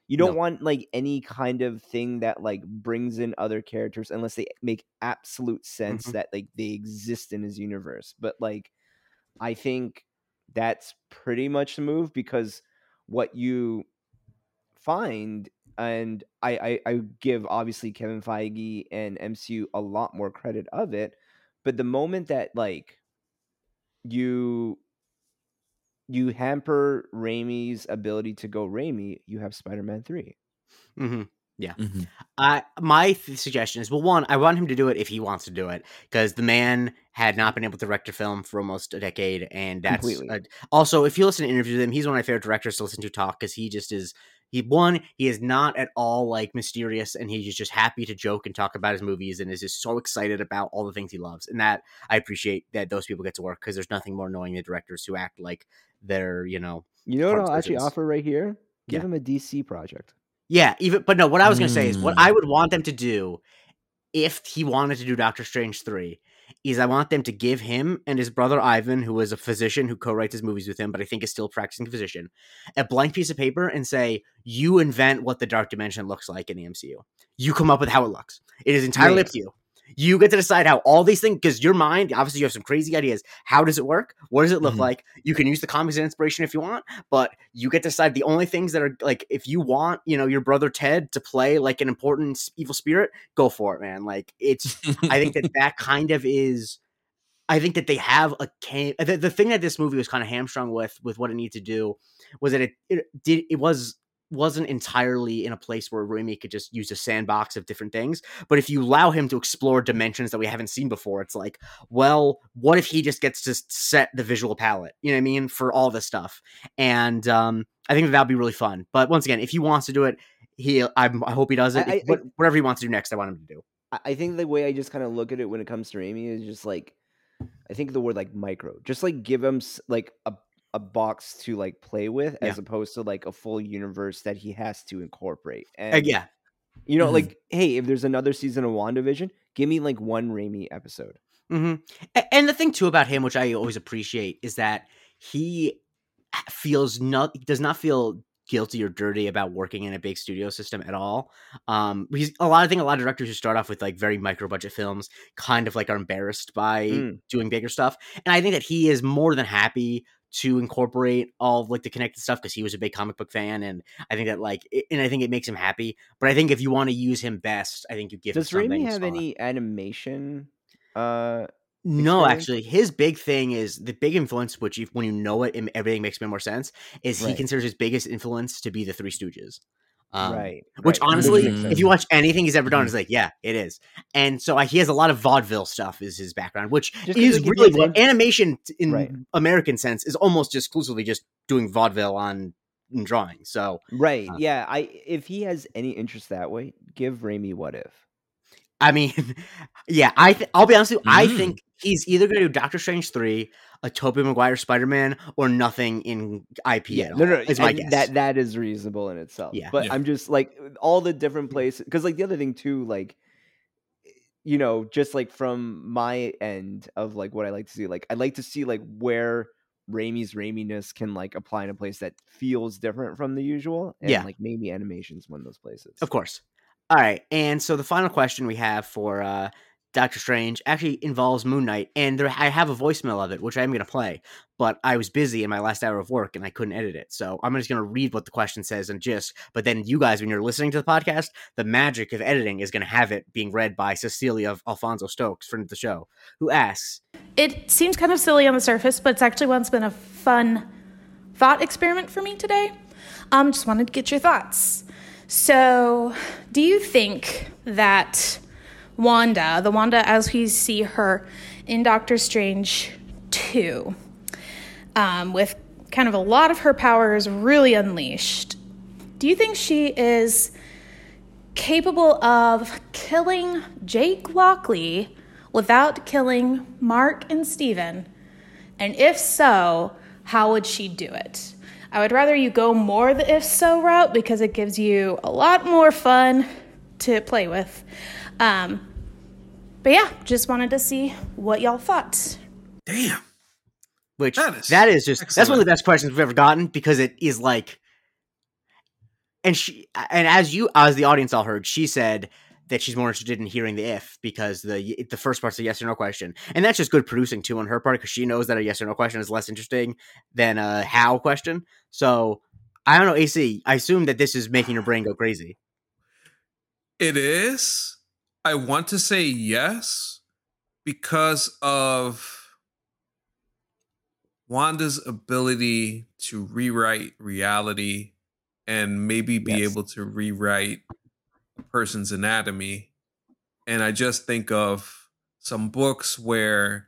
You don't No. want like any kind of thing that like brings in other characters unless they make absolute sense Mhm. that like they exist in his universe. But like I think that's pretty much the move because what you find and I, I I give obviously Kevin Feige and MCU a lot more credit of it, but the moment that like you you hamper Raimi's ability to go Raimi, you have Spider-Man 3. hmm Mhm. Uh, my th- suggestion is well, one, I want him to do it if he wants to do it, because the man had not been able to direct a film for almost a decade, and that's uh, also if you listen to interviews with him, he's one of my favorite directors to listen to talk because he just is. He one, he is not at all like mysterious, and he's just happy to joke and talk about his movies, and is just so excited about all the things he loves, and that I appreciate that those people get to work because there's nothing more annoying than directors who act like they're you know You know what I'll actually offer right here? Give Yeah. him a DC project. Yeah, even but no, what I was gonna say is what Mm. I would want them to do if he wanted to do Doctor Strange 3 is I want them to give him and his brother Ivan, who is a physician who co-writes his movies with him, but I think is still a practicing physician, a blank piece of paper and say, You invent what the dark dimension looks like in the MCU. You come up with how it looks. It is entirely Right. up to you. You get to decide how all these things, because your mind, obviously, you have some crazy ideas. How does it work? What does it look Mhm. like? You can use the comics as inspiration if you want, but you get to decide the only things that are like, if you want, you know, your brother Ted to play like an important evil spirit, go for it, man. Like, it's, I think that that kind of is. I think that they have a can. The, the thing that this movie was kind of hamstrung with, with what it needed to do, was that it, it did it was wasn't entirely in a place where Raimi could just use a sandbox of different things. But if you allow him to explore dimensions that we haven't seen before, it's like, well, what if he just gets to set the visual palette? You know what I mean for all this stuff, and um, I think that that'd be really fun. But once again, if he wants to do it, he I, I hope he does it. I- I- If- what- whatever he wants to do next, I want him to do. I I think the way I just kind of look at it when it comes to Raimi is just like I think the word like micro. Just like give him s- like a a box to like play with Yeah. as opposed to like a full universe that he has to incorporate. Uh, And yeah, you know, Mhm. like hey, if there's another season of WandaVision, give me like one Raimi episode. hmm And the thing too about him, which I always appreciate, is that he feels not does not feel guilty or dirty about working in a big studio system at all. Um, he's a lot. I think a lot of directors who start off with like very micro budget films kind of like are embarrassed by Mm. doing bigger stuff, and I think that he is more than happy to incorporate all of like the connected stuff because he was a big comic book fan and I think that like it, and I think it makes him happy. But I think if you want to use him best, I think you give Does him Raimi have any animation? Uh, No, experience? actually, his big thing is the big influence, which if, when you know it, everything makes more sense. Is he considers his biggest influence to be the Three Stooges, um, right. Which right. honestly, if you watch anything he's ever done, Mhm. it's like, yeah, it is. And so uh, he has a lot of vaudeville stuff is his background, which Just is really what an- animation in Right. American sense is almost exclusively just doing vaudeville on drawing. So Right. Uh, yeah. I if he has any interest that way, give Raimi what if. I mean, yeah, I th- I'll be honest with you. I Mm. think he's either going to do Doctor Strange three, a Tobey Maguire Spider Man, or nothing in IP. at no, no, is my guess. that that is reasonable in itself. Yeah. but Yeah. I'm just like all the different places because like the other thing too, like you know, just like from my end of like what I like to see, like I like to see like where Raimi's Raiminess can like apply in a place that feels different from the usual. And Yeah. like maybe animation's one of those places. Of course. All right. And so the final question we have for uh, Doctor Strange actually involves Moon Knight. And there, I have a voicemail of it, which I'm going to play. But I was busy in my last hour of work and I couldn't edit it. So I'm just going to read what the question says and just. But then you guys, when you're listening to the podcast, the magic of editing is going to have it being read by Cecilia of Alfonso Stokes, friend of the show, who asks, It seems kind of silly on the surface, but it's actually once been a fun thought experiment for me today. Um, just wanted to get your thoughts. So, do you think that Wanda, the Wanda as we see her in Doctor Strange 2, um, with kind of a lot of her powers really unleashed. Do you think she is capable of killing Jake Lockley without killing Mark and Steven? And if so, how would she do it? I would rather you go more the if so route because it gives you a lot more fun to play with. Um, but yeah, just wanted to see what y'all thought. Damn. Which That is that is just that's one of the best questions we've ever gotten because it is like and she and as you as the audience all heard, she said that she's more interested in hearing the if because the the first part's a yes or no question. And that's just good producing too on her part because she knows that a yes or no question is less interesting than a how question. So I don't know, AC. I assume that this is making your brain go crazy. It is. I want to say yes because of Wanda's ability to rewrite reality and maybe be Yes. able to rewrite a person's anatomy. And I just think of some books where,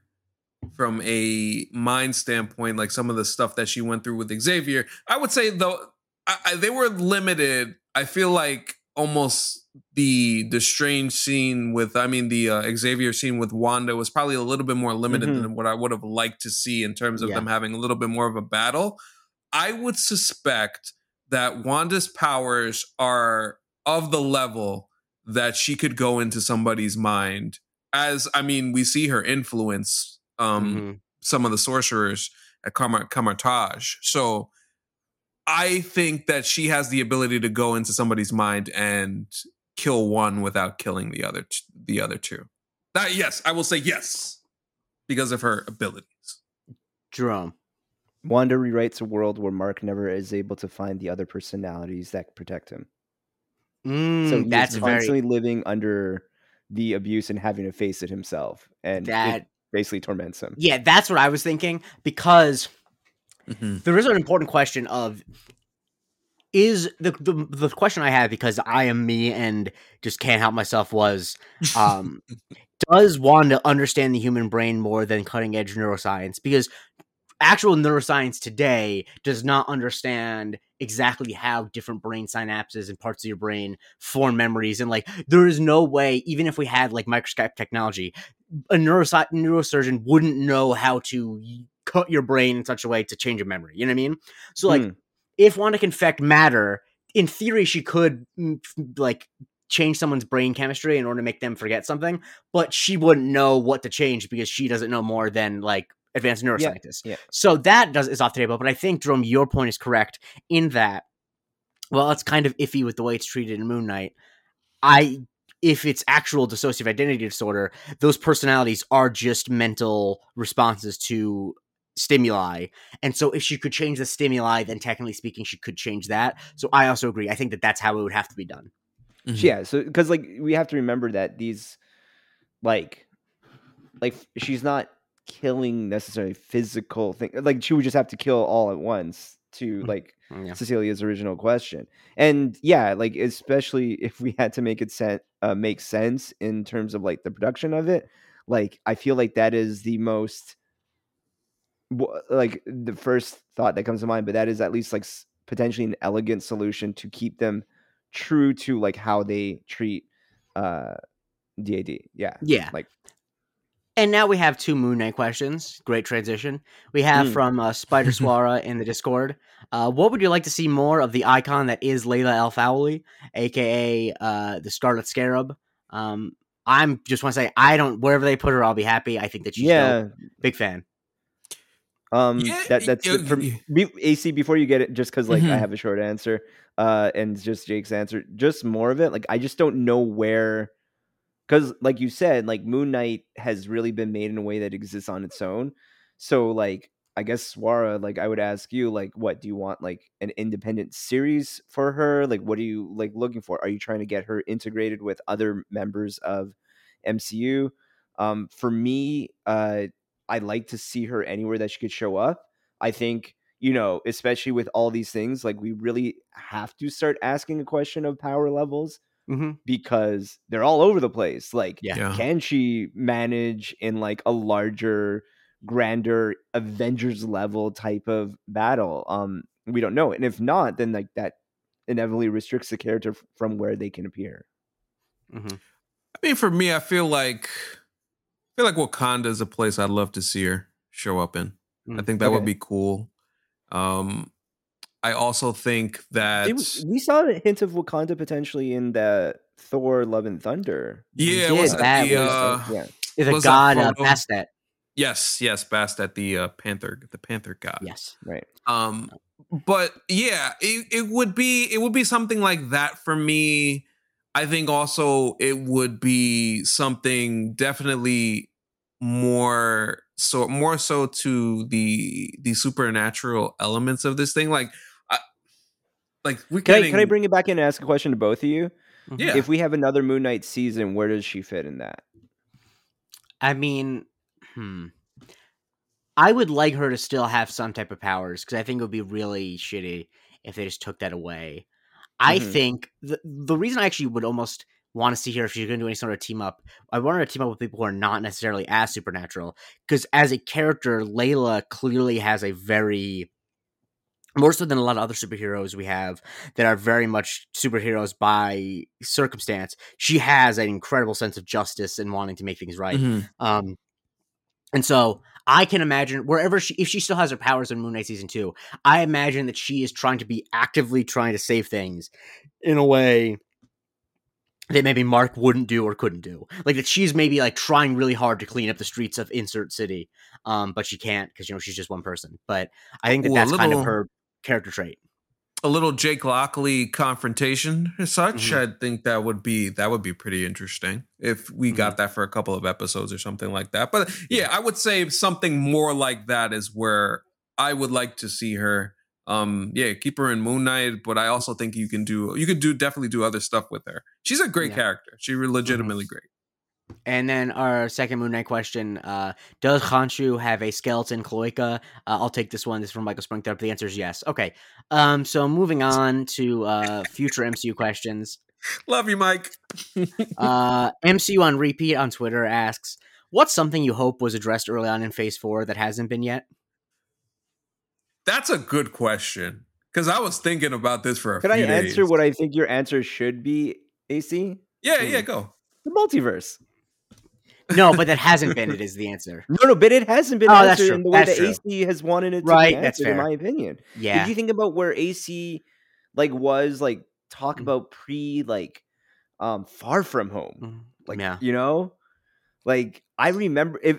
from a mind standpoint, like some of the stuff that she went through with Xavier, I would say though I, I, they were limited. I feel like almost the the strange scene with I mean the uh, Xavier scene with Wanda was probably a little bit more limited Mhm. than what I would have liked to see in terms of Yeah. them having a little bit more of a battle. I would suspect that Wanda's powers are of the level that she could go into somebody's mind as I mean we see her influence um Mhm. some of the sorcerers at Kamar- Kamar-Taj. So I think that she has the ability to go into somebody's mind and kill one without killing the other t- the other two. That yes, I will say yes because of her abilities. Jerome. Wanda rewrites a world where Mark never is able to find the other personalities that protect him. Mm, so he's that's very living under the abuse and having to face it himself, and that basically torments him. yeah, that's what I was thinking because Mhm. there is an important question of is the, the the question I have because I am me and just can't help myself was um does Wanda understand the human brain more than cutting edge neuroscience because actual neuroscience today does not understand exactly how different brain synapses and parts of your brain form memories and like there is no way even if we had like microscope technology a neurosci- neurosurgeon wouldn't know how to cut your brain in such a way to change a memory you know what i mean so like Hmm. if Wanda can affect matter, in theory, she could mm, like change someone's brain chemistry in order to make them forget something, but she wouldn't know what to change because she doesn't know more than like advanced neuroscientists. yeah. So that does is off the table. But I think Jerome, your point is correct in that. Well, it's kind of iffy with the way it's treated in Moon Knight. I if it's actual dissociative identity disorder, those personalities are just mental responses to stimuli. And so if she could change the stimuli, then technically speaking, she could change that. So I also agree. I think that that's how it would have to be done. Mhm. Yeah, so because like we have to remember that these, like, like she's not killing necessarily physical thing. Like she would just have to kill all at once to like Yeah. Cecilia's original question. And yeah, like especially if we had to make it sen- uh, make sense in terms of like the production of it, like I feel like that is the most like the first thought that comes to mind, but that is at least like s- potentially an elegant solution to keep them true to like how they treat uh DAD. Yeah. Yeah. Like And now we have two Moon Knight questions. Great transition. We have Mm. from uh, Spider Swara in the Discord. Uh, what would you like to see more of the icon that is Layla El-Faouly, aka uh, the Scarlet Scarab? Um, I'm just want to say I don't wherever they put her, I'll be happy. I think that she's yeah. dope. big fan. Um Yeah, that that's y- the- for y- be, AC before you get it just cuz like I Mhm. have a short answer uh and just Jake's answer just more of it like I just don't know where cuz like you said like Moon Knight has really been made in a way that exists on its own. So like I guess Swara like I would ask you like what do you want like an independent series for her? Like what are you like looking for? Are you trying to get her integrated with other members of MCU um for me uh I like to see her anywhere that she could show up. I think, you know, especially with all these things, like we really have to start asking a question of power levels hmm because they're all over the place. Like, Yeah. Yeah. can she manage in like a larger grander Avengers level type of battle. Um, we don't know, and if not, then like that inevitably restricts the character f- from where they can appear. hmm I mean, for me, I feel like I feel like Wakanda is a place I'd love to see her show up in. I Mm, think that would be cool. Um, I also think that It we saw a hint of Wakanda potentially in the Thor: Love and Thunder. yeah, did, was that the, was- uh, yeah, The Was that god uh, Bastet. yes, yes, Bastet, the uh, Panther, the Panther god. Yes. right. Um, but yeah, it, it would be it would be something like that for me. I think also it would be something definitely more so more so to the the supernatural elements of this thing. Like, I, like we Can I, can I bring it back in and ask a question to both of you? Mhm. Yeah. If we have another Moon Knight season, where does she fit in that? I mean, hmm. I would like her to still have some type of powers because I think it would be really shitty if they just took that away. I Mhm. think the the reason I actually would almost want to see her if she's going to do any sort of team up, I want her to team up with people who are not necessarily as supernatural. Because as a character, Layla clearly has a very more so than a lot of other superheroes we have that are very much superheroes by circumstance. She has an incredible sense of justice and wanting to make things right. Mhm. Um, and so I can imagine wherever she, if she still has her powers in Moon Knight season two, I imagine that she is trying to be actively trying to save things in a way that maybe Mark wouldn't do or couldn't do. Like that she's maybe like trying really hard to clean up the streets of insert city, um, but she can't because you know she's just one person. But I think that Ooh, that's kind of her character trait. a little Jake Lockley confrontation as such. Mhm. I think that would be that would be pretty interesting if we Mm-hmm. got that for a couple of episodes or something like that. But yeah, I would say something more like that is where I would like to see her. Um, yeah, keep her in Moon Knight, but I also think you can do you could do definitely do other stuff with her. She's a great Yeah. character. She legitimately great. And then our second Moon Knight question: uh, Does Khonshu have a skeleton cloaca? Uh, I'll take this one. This is from Michael Springthorpe. The answer is yes. Okay. Um. So moving on to uh, future MCU questions. Love you, Mike. Uh, MCU on repeat on Twitter asks, "What's something you hope was addressed early on in Phase Four that hasn't been yet?" That's a good question because I was thinking about this for a Could I answer days. what I think your answer should be, AC? Yeah, yeah, go. The multiverse. No, but that hasn't been. It is the answer. No, no, but it hasn't been Oh, that's answered true. in the way That's that true. AC has wanted it to Right, be that's answered, in my opinion. Yeah. If you think about where AC like was like talk Mm. about pre like um far from home. Mhm. Like yeah. you know? Like I remember if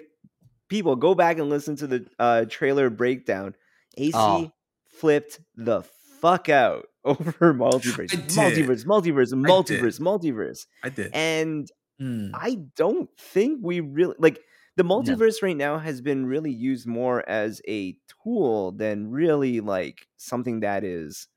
people go back and listen to the uh trailer breakdown, AC Oh. flipped the fuck out over multiverse. I. Multiverse, multiverse, multiverse, multiverse. I did. And Hmm. I don't think we really like the multiverse right now has been really used more as a tool than really like something that is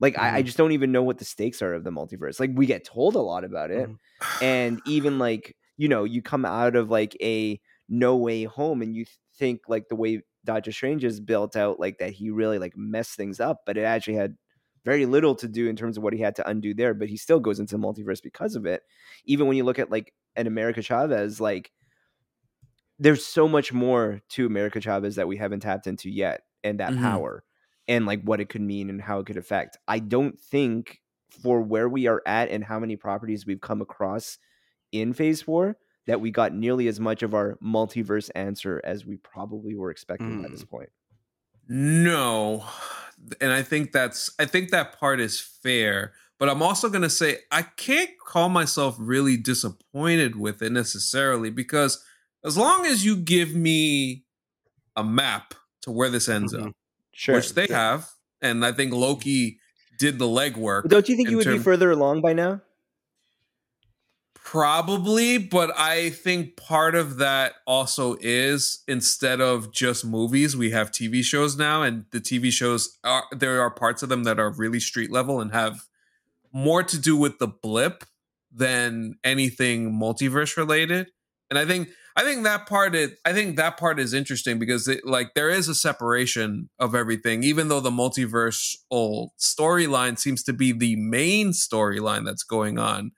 like I, I Mm-hmm. just don't even know what the stakes are of the multiverse. Like we get told a lot about it, Mhm. and even like you know you come out of like a no way home and you think like the way Doctor Strange is built out like that he really like messed things up, but it actually had very little to do in terms of what he had to undo there, but he still goes into the multiverse because of it. Even when you look at like an America Chavez, like there's so much more to America Chavez that we haven't tapped into yet, and that Mhm. power and like what it could mean and how it could affect. I don't think for where we are at and how many properties we've come across in phase four that we got nearly as much of our multiverse answer as we probably were expecting by this point. No. And I think that's I think that part is fair, but I'm also going to say I can't call myself really disappointed with it necessarily because as long as you give me a map to where this ends Mhm. up, Sure. which they sure. have, and I think Loki did the legwork. Don't you think you would be further along by now? Probably, but I think part of that also is instead of just movies, we have TV shows now, and the TV shows are there are parts of them that are really street level and have more to do with the blip than anything multiverse related. And I think I think that part is I think that part is interesting because it, like there is a separation of everything, even though the multiverse storyline seems to be the main storyline that's going on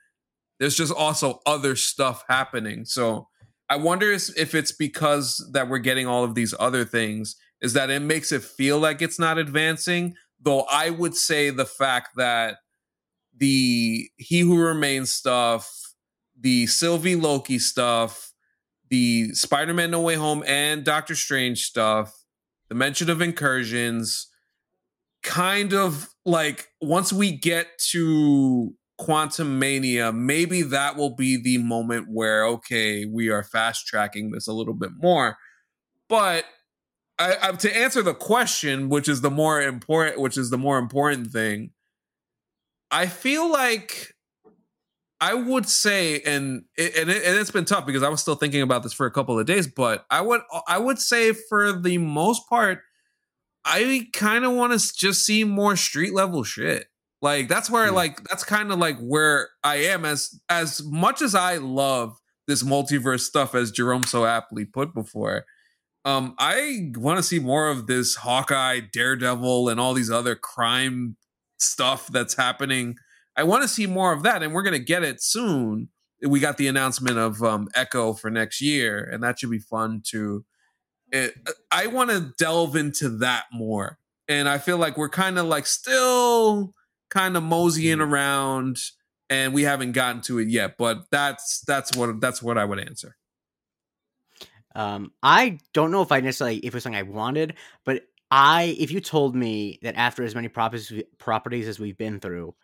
there's just also other stuff happening. So I wonder if it's because that we're getting all of these other things is that it makes it feel like it's not advancing. Though I would say the fact that the He Who Remains stuff, the Sylvie Loki stuff, the Spider-Man No Way Home and Doctor Strange stuff, the mention of incursions, kind of like once we get to Quantumania, maybe that will be the moment where okay, we are fast tracking this a little bit more. But I, I, to answer the question, which is the more important, which is the more important thing, I feel like I would say, and it, and, it, and it's been tough because I was still thinking about this for a couple of days, but I would I would say for the most part, I kind of want to just see more street level shit. Like that's where Yeah. like that's kind of like where I am as as much as I love this multiverse stuff as Jerome so aptly put before. Um, I want to see more of this Hawkeye, Daredevil, and all these other crime stuff that's happening. I want to see more of that, and we're gonna get it soon. We got the announcement of um, Echo for next year, and that should be fun too. It, I want to delve into that more, and I feel like we're kind of like still kind of moseying around, and we haven't gotten to it yet. But that's that's what that's what I would answer. Um, I don't know if I necessarily if it was something I wanted, but I if you told me that after as many properties properties as we've been through,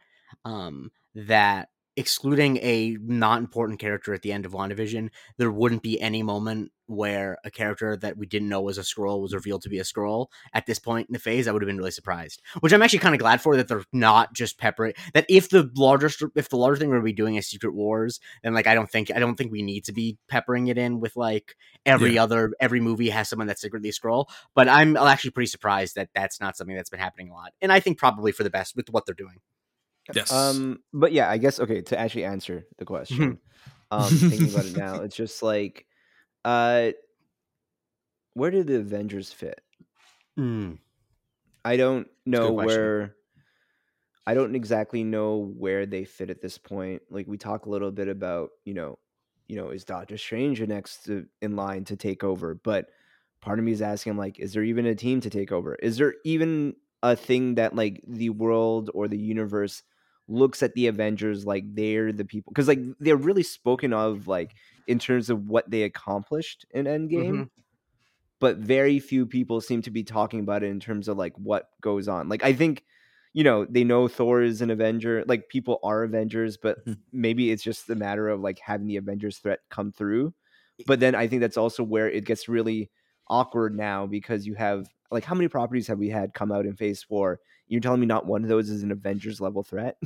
um, that excluding a not important character at the end of WandaVision, there wouldn't be any moment where a character that we didn't know was a Skrull was revealed to be a Skrull at this point in the phase, I would have been really surprised. Which I'm actually kind of glad for that they're not just peppering that if the larger if the larger thing we're gonna be doing is Secret Wars, then like I don't think I don't think we need to be peppering it in with like every other every movie has someone that's secretly a Skrull. But I'm actually pretty surprised that that's not something that's been happening a lot, and I think probably for the best with what they're doing. Yes. Um, but yeah, I guess okay to actually answer the question. um, thinking about it now, it's just like, uh, where do the Avengers fit? Mm. I don't know where. I don't exactly know where they fit at this point. Like we talk a little bit about, you know, you know, is Doctor Strange next to, in line to take over? But part of me is asking, like, is there even a team to take over? Is there even a thing that like the world or the universe looks at the Avengers like they're the people? Because like they're really spoken of like in terms of what they accomplished in Endgame Mhm. but very few people seem to be talking about it in terms of like what goes on. Like I think, you know, they know Thor is an Avenger, like people are Avengers, but Mhm. maybe it's just a matter of like having the Avengers threat come through. But then I think that's also where it gets really awkward now because you have like how many properties have we had come out in phase four? You're telling me not one of those is an Avengers level threat?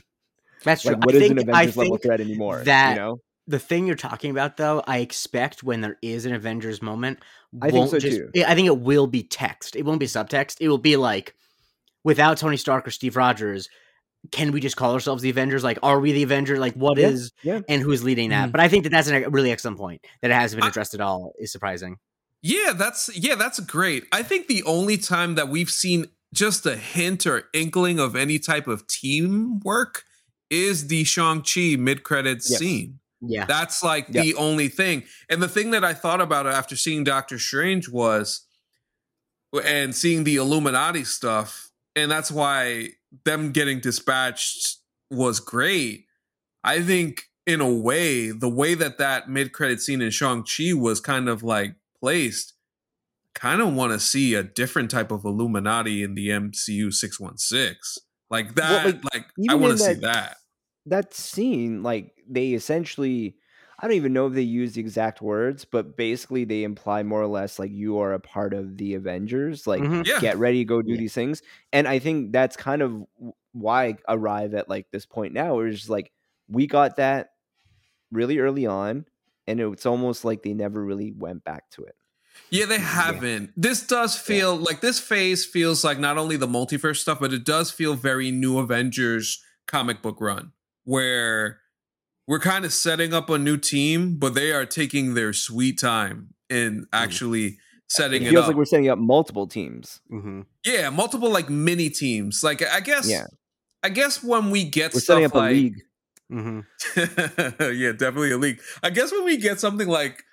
That's true. like what I is think, an I Avengers level threat anymore? that- you know? the thing you're talking about though i expect when there is an avengers moment I think so, just- too. i think it will be text it won't be subtext it will be like without tony stark or steve rogers can we just call ourselves the avengers like are we the avenger like what Yeah, is yeah. and who's leading that Mhm. but i think that that's a really excellent point that it hasn't been I- addressed at all is surprising Yeah, that's yeah, that's great. I think the only time that we've seen just a hint or inkling of any type of teamwork is the Shang-Chi mid-credit Yes. scene. yeah That's like Yep. the only thing. And the thing that I thought about after seeing Doctor Strange was and seeing the Illuminati stuff, and that's why them getting dispatched was great. I think in a way, the way that that mid-credit scene in Shang-Chi was kind of like placed, kind of want to see a different type of Illuminati in the MCU 616. Like that, like, like, I want to see that- that. that scene, like they essentially, I don't even know if they use the exact words, but basically they imply more or less like you are a part of the Avengers. Like Mhm. Yeah. get ready, go do Yeah. these things. And I think that's kind of why I arrive at like this point now, where it's just like we got that really early on, and it's almost like they never really went back to it. Yeah, they haven't. This does feel like this phase feels like not only the multiverse stuff, but it does feel very new Avengers comic book run where we're kind of setting up a new team, but they are taking their sweet time in actually setting It it, feels up. like we're setting up multiple teams. hmm yeah, multiple like mini teams. Like I guess Yeah. I guess when we get We're stuff setting up like a league. Hmm yeah, definitely a leak. I guess when we get something like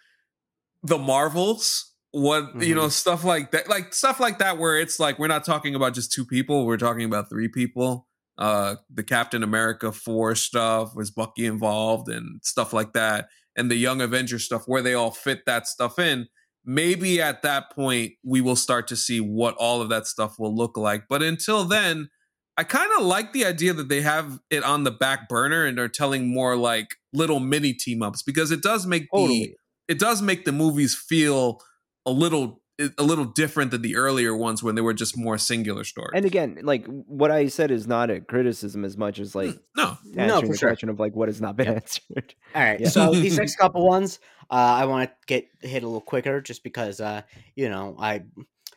the Marvels. What mm-hmm. you know, Mm-hmm. stuff like that, like stuff like that, where it's like we're not talking about just two people, we're talking about three people. Uh, the Captain America four stuff was Bucky involved and stuff like that, and the Young Avengers stuff, where they all fit that stuff in. Maybe at that point we will start to see what all of that stuff will look like. But until then, I kind of like the idea that they have it on the back burner and are telling more like little mini team ups because it does make Totally. the it does make the movies feel a little a little different than the earlier ones when they were just more singular stories. And again, like what I said is not a criticism as much as like no, No, for the sure. question of like what has not been Yep. answered. All right. Yeah. So these next couple ones, uh, I want to get hit a little quicker, just because uh, you know I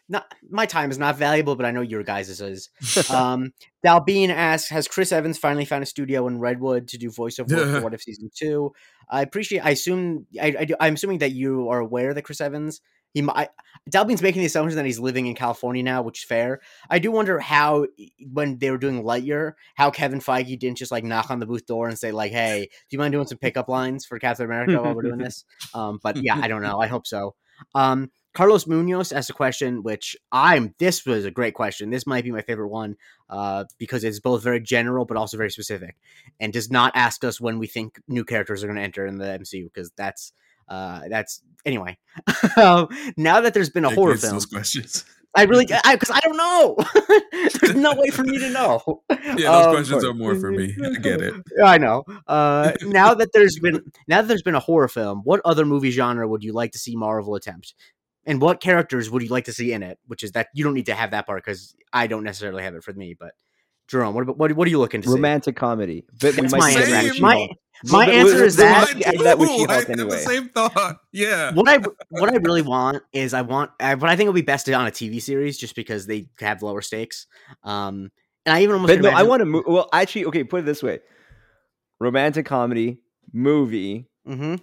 not my time is not valuable, but I know your guys' is. Um, Dalbean asks, has Chris Evans finally found a studio in Redwood to do voiceover for What If season two? I appreciate. I assume. I, I do, I'm assuming that you are aware that Chris Evans. He might. Dalbean's making the assumption that he's living in California now, which is fair. I do wonder how, when they were doing Lightyear, how Kevin Feige didn't just like knock on the booth door and say like, "Hey, do you mind doing some pickup lines for Captain America while we're doing this?" Um, but yeah, I don't know. I hope so. Um, Carlos Munoz asked a question, which I'm. This was a great question. This might be my favorite one uh, because it's both very general but also very specific, and does not ask us when we think new characters are going to enter in the MCU because that's uh, that's anyway. Um, now that there's been a horror film, Those questions. I really because I, I don't know. there's no way for me to know. Yeah, those Um, questions are more for me. I get it. I know. Uh, now that there's been now that there's been a horror film, what other movie genre would you like to see Marvel attempt? And what characters would you like to see in it? Which is that you don't need to have that part because I don't necessarily have it for me. But Jerome, what about, what what are you looking to Romantic comedy. But That's my answer. back. My- My answer is that. let's that with Ooh, I She-Hulk anyway. the same thought. Yeah. What I what I really want is I want I, what I think it would be best on a TV series just because they have lower stakes. Um, and I even almost But can no, I want to move. Well, actually, okay, put it this way: romantic comedy movie Mhm.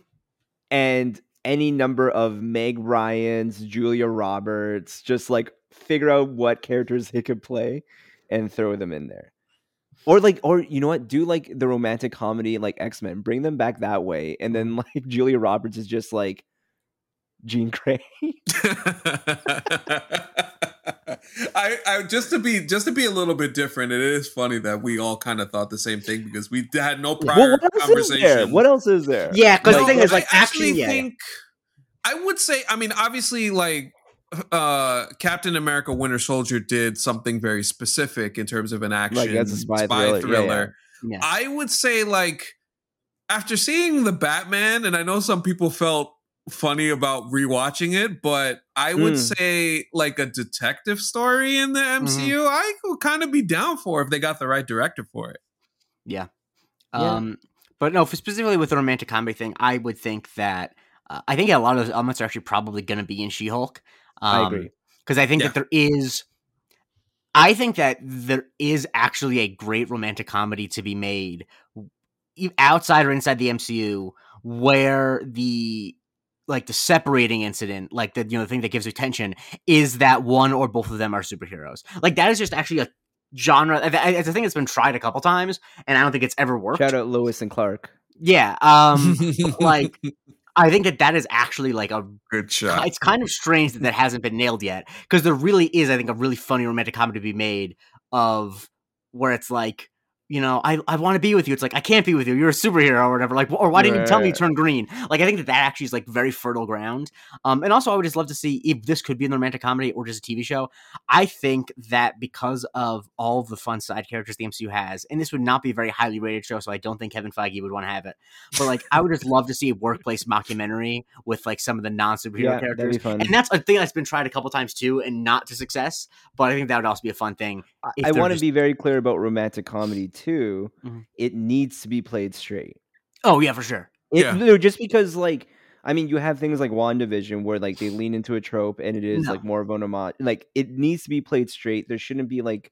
and any number of Meg Ryan's, Julia Roberts, just like figure out what characters they could play and throw them in there. Or like, or you know what? Do like the romantic comedy like X Men, bring them back that way, and then like Julia Roberts is just like Jean Grey. I, I just to be just to be a little bit different. It is funny that we all kind of thought the same thing because we had no prior well, what conversation. there? What else is there? Yeah, because the thing is, like, I actually, actually yeah, yeah. think I would say. I mean, obviously, like uh Captain America: Winter Soldier did something very specific in terms of an action that's a spy thriller. Yeah, yeah. Yeah. I would say, like, after seeing the Batman, and I know some people felt funny about rewatching it, but I would Mm. say like a detective story in the Mm-hmm. MCU, I would kind of be down for if they got the right director for it. Yeah. Yeah. Um, but no, for specifically with the romantic comedy thing, I would think that uh, I think a lot of those elements are actually probably going to be in She-Hulk. Um, I agree. because I think Yeah. that there is. I think that there is actually a great romantic comedy to be made outside or inside the MCU where the like the separating incident, like the you know the thing that gives attention is that one or both of them are superheroes. Like that is just actually a genre. I- I- It's a thing that's been tried a couple times, and I don't think it's ever worked. Shout out Lois and Clark. Yeah, um, like I think that that is actually like a Good shot. it's kind of strange that that hasn't been nailed yet because there really is, I think, a really funny romantic comedy to be made of where it's like, you know, I, I want to be with you. It's like I can't be with you. You're a superhero or whatever. Like, or why didn't you tell me you turned green? Like, I think that that actually is like very fertile ground. Um, and also, I would just love to see if this could be in the romantic comedy or just a TV show. I think that because of all of the fun side characters the MCU has, and this would not be a very highly rated show, so I don't think Kevin Feige would want to have it. But like, I would just love to see a workplace mockumentary with like some of the non superhero Yeah, characters. that'd be fun. And that's a thing that's been tried a couple times too, and not to success. But I think that would also be a fun thing. if I want to just- be very clear about romantic comedy too. Mhm. It needs to be played straight. Oh yeah, for sure. It, Yeah. no, just because like I mean, you have things like WandaVision where like they lean into a trope and it is No. like more of an homage. Like it needs to be played straight. There shouldn't be like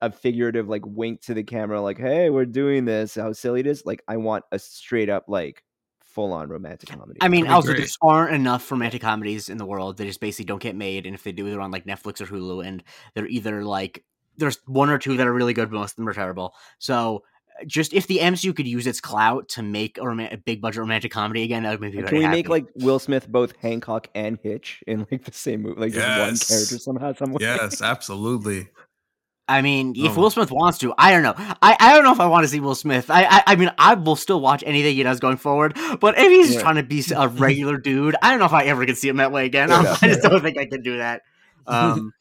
a figurative like wink to the camera, like "Hey, we're doing this." How silly it is. Like I want a straight up like full on romantic comedy. I mean, also great. there aren't enough romantic comedies in the world. They just basically don't get made, and if they do, they're on like Netflix or Hulu, and they're either like there's one or two that are really good, but most of them are terrible. So just if the MCU could use its clout to make a, rom- a big budget romantic comedy again, that would make me very Can we happy. make like Will Smith both Hancock and Hitch in like the same movie, like just one character somehow, somewhere? yes, absolutely. I mean, if Oh. Will Smith wants to, I don't know. I, I don't know if I want to see Will Smith. I, I I mean, I will still watch anything he does going forward. But if he's Yeah. trying to be a regular dude, I don't know if I ever can see him that way again. Yeah. I just don't think I can do that. Um,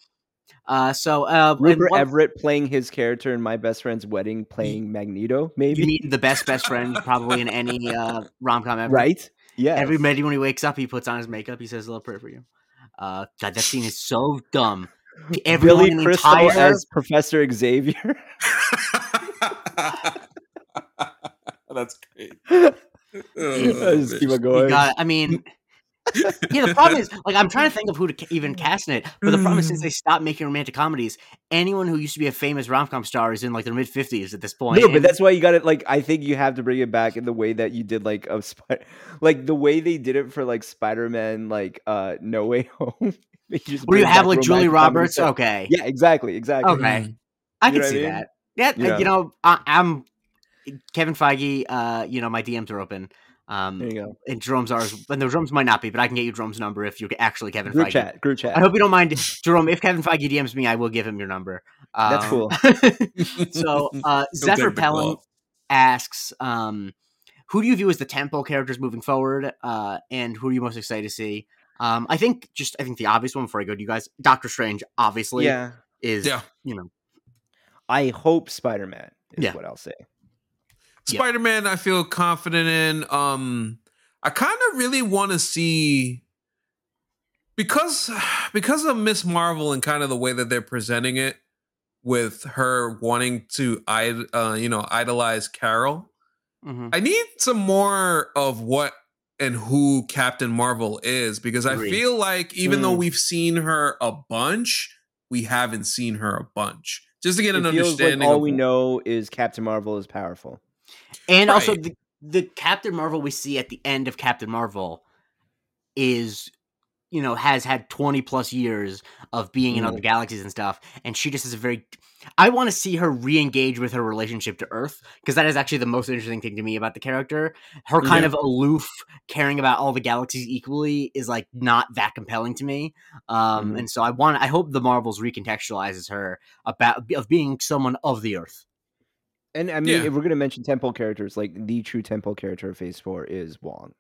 uh, so uh, Rupert one- Everett playing his character in My Best Friend's Wedding, playing Magneto, maybe. you mean the best best friend probably in any uh, rom com ever. right? Yeah. Every minute when he wakes up, he puts on his makeup. He says a little prayer for you. Uh, God, that scene is so dumb. Everyone Billy in the Crystal entire as Professor Xavier. That's great. I Oh, just keep it going. Got- I mean, yeah. The problem is, like, I'm trying to think of who to even cast in it, but the problem is, since they stopped making romantic comedies, anyone who used to be a famous rom com star is in like their mid 50s at this point. No, but that's why you got it. Like, I think you have to bring it back in the way that you did, like, of Spider, like the way they did it for like Spider Man, like, uh, No Way Home. Where you have like Julie Roberts. stuff. Okay, Yeah, exactly, exactly. Okay. I You can see I mean? that. Yeah, Yeah. you know, I, I'm Kevin Feige. Uh, you know, my DMs are open. Um, There you go. and Jerome's ours, and the Jerome's might not be, but I can get you Jerome's number if you're actually Kevin Group Feige. chat, group chat. I hope you don't mind, Jerome. If Kevin Feige DMs me, I will give him your number. That's Um, cool. so uh, Zephyr take the Pelham asks, um, "Who do you view as the tentpole characters moving forward, uh, and who are you most excited to see?" Um, I think just I think the obvious one before I go to you guys, Doctor Strange, obviously, yeah, is Yeah. you know I hope Spider Man is Yeah. what I'll say. Spider Man, I feel confident in. Um, I kind of really want to see because because of Miss Marvel and kind of the way that they're presenting it, with her wanting to uh, you know idolize Carol. mhm. I need some more of what and who Captain Marvel is because I feel like even though Mm. we've seen her a bunch, we haven't seen her a bunch. Just to get an It feels understanding like all we know is Captain Marvel is powerful. And also the the Captain Marvel we see at the end of Captain Marvel is you know has had 20 plus years of being in Mm. other galaxies and stuff and she just is a very i want to see her re-engage with her relationship to earth because that is actually the most interesting thing to me about the character her kind Yeah. of aloof caring about all the galaxies equally is like not that compelling to me um Mhm. and so i want i hope the marvels recontextualizes her about of being someone of the earth And I mean, Yeah. if we're gonna mention tentpole characters, like the true tentpole character of Phase Four is Wong.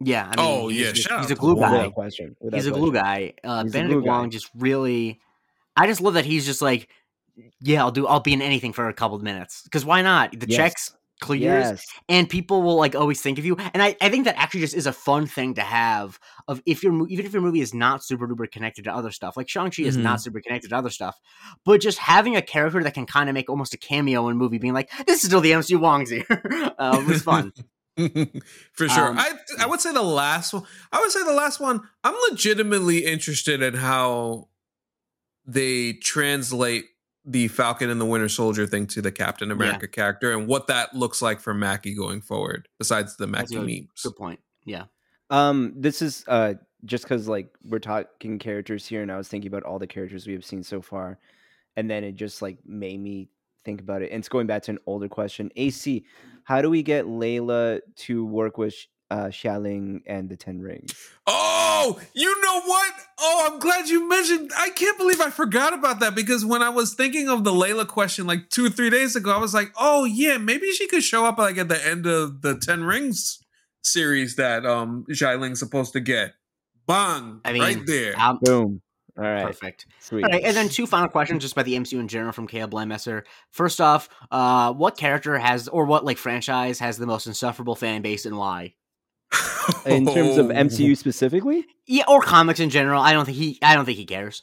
yeah I mean, Oh, he's yeah, just- shout he's a glue guy question. he's a glue guy. Uh, He's Benedict glue guy. Wong just really. I just love that he's just like, yeah, I'll do. I'll be in anything for a couple of minutes because why not? The Yes. checks clears Yes. and people will like always think of you. And I, I think that actually just is a fun thing to have. Of if your even if your movie is not super duper connected to other stuff, like Shang Chi is not super connected to other stuff, but just having a character that can kind of make almost a cameo in a movie, being like, this is still the MCU Wong's here, uh, was fun. For sure. Um, I I would say the last one. I would say the last one. I'm legitimately interested in how they translate the Falcon and the Winter Soldier thing to the Captain America character and what that looks like for Mackie going forward, besides the That's Mackie a memes. Good point. Yeah. Um, this is uh just because like we're talking characters here, and I was thinking about all the characters we have seen so far, and then it just like made me think about it. And it's going back to an older question. AC, how do we get Layla to work with Sh- uh Xialing and the Ten Rings? Oh, you know what? Oh, I'm glad you mentioned. I can't believe I forgot about that because when I was thinking of the Layla question like two or three days ago, I was like, oh yeah, maybe she could show up like at the end of the Ten Rings series that um Xialing's supposed to get. Bang! I mean, right there. Um, Boom. All right. perfect. Sweet. All right, and then two final questions just by the MCU in general from Caleb Blamesser. First off, uh, what character has or what like franchise has the most insufferable fan base and why? In terms of Oh. MCU specifically, Yeah, or comics in general. I don't think he. I don't think he cares.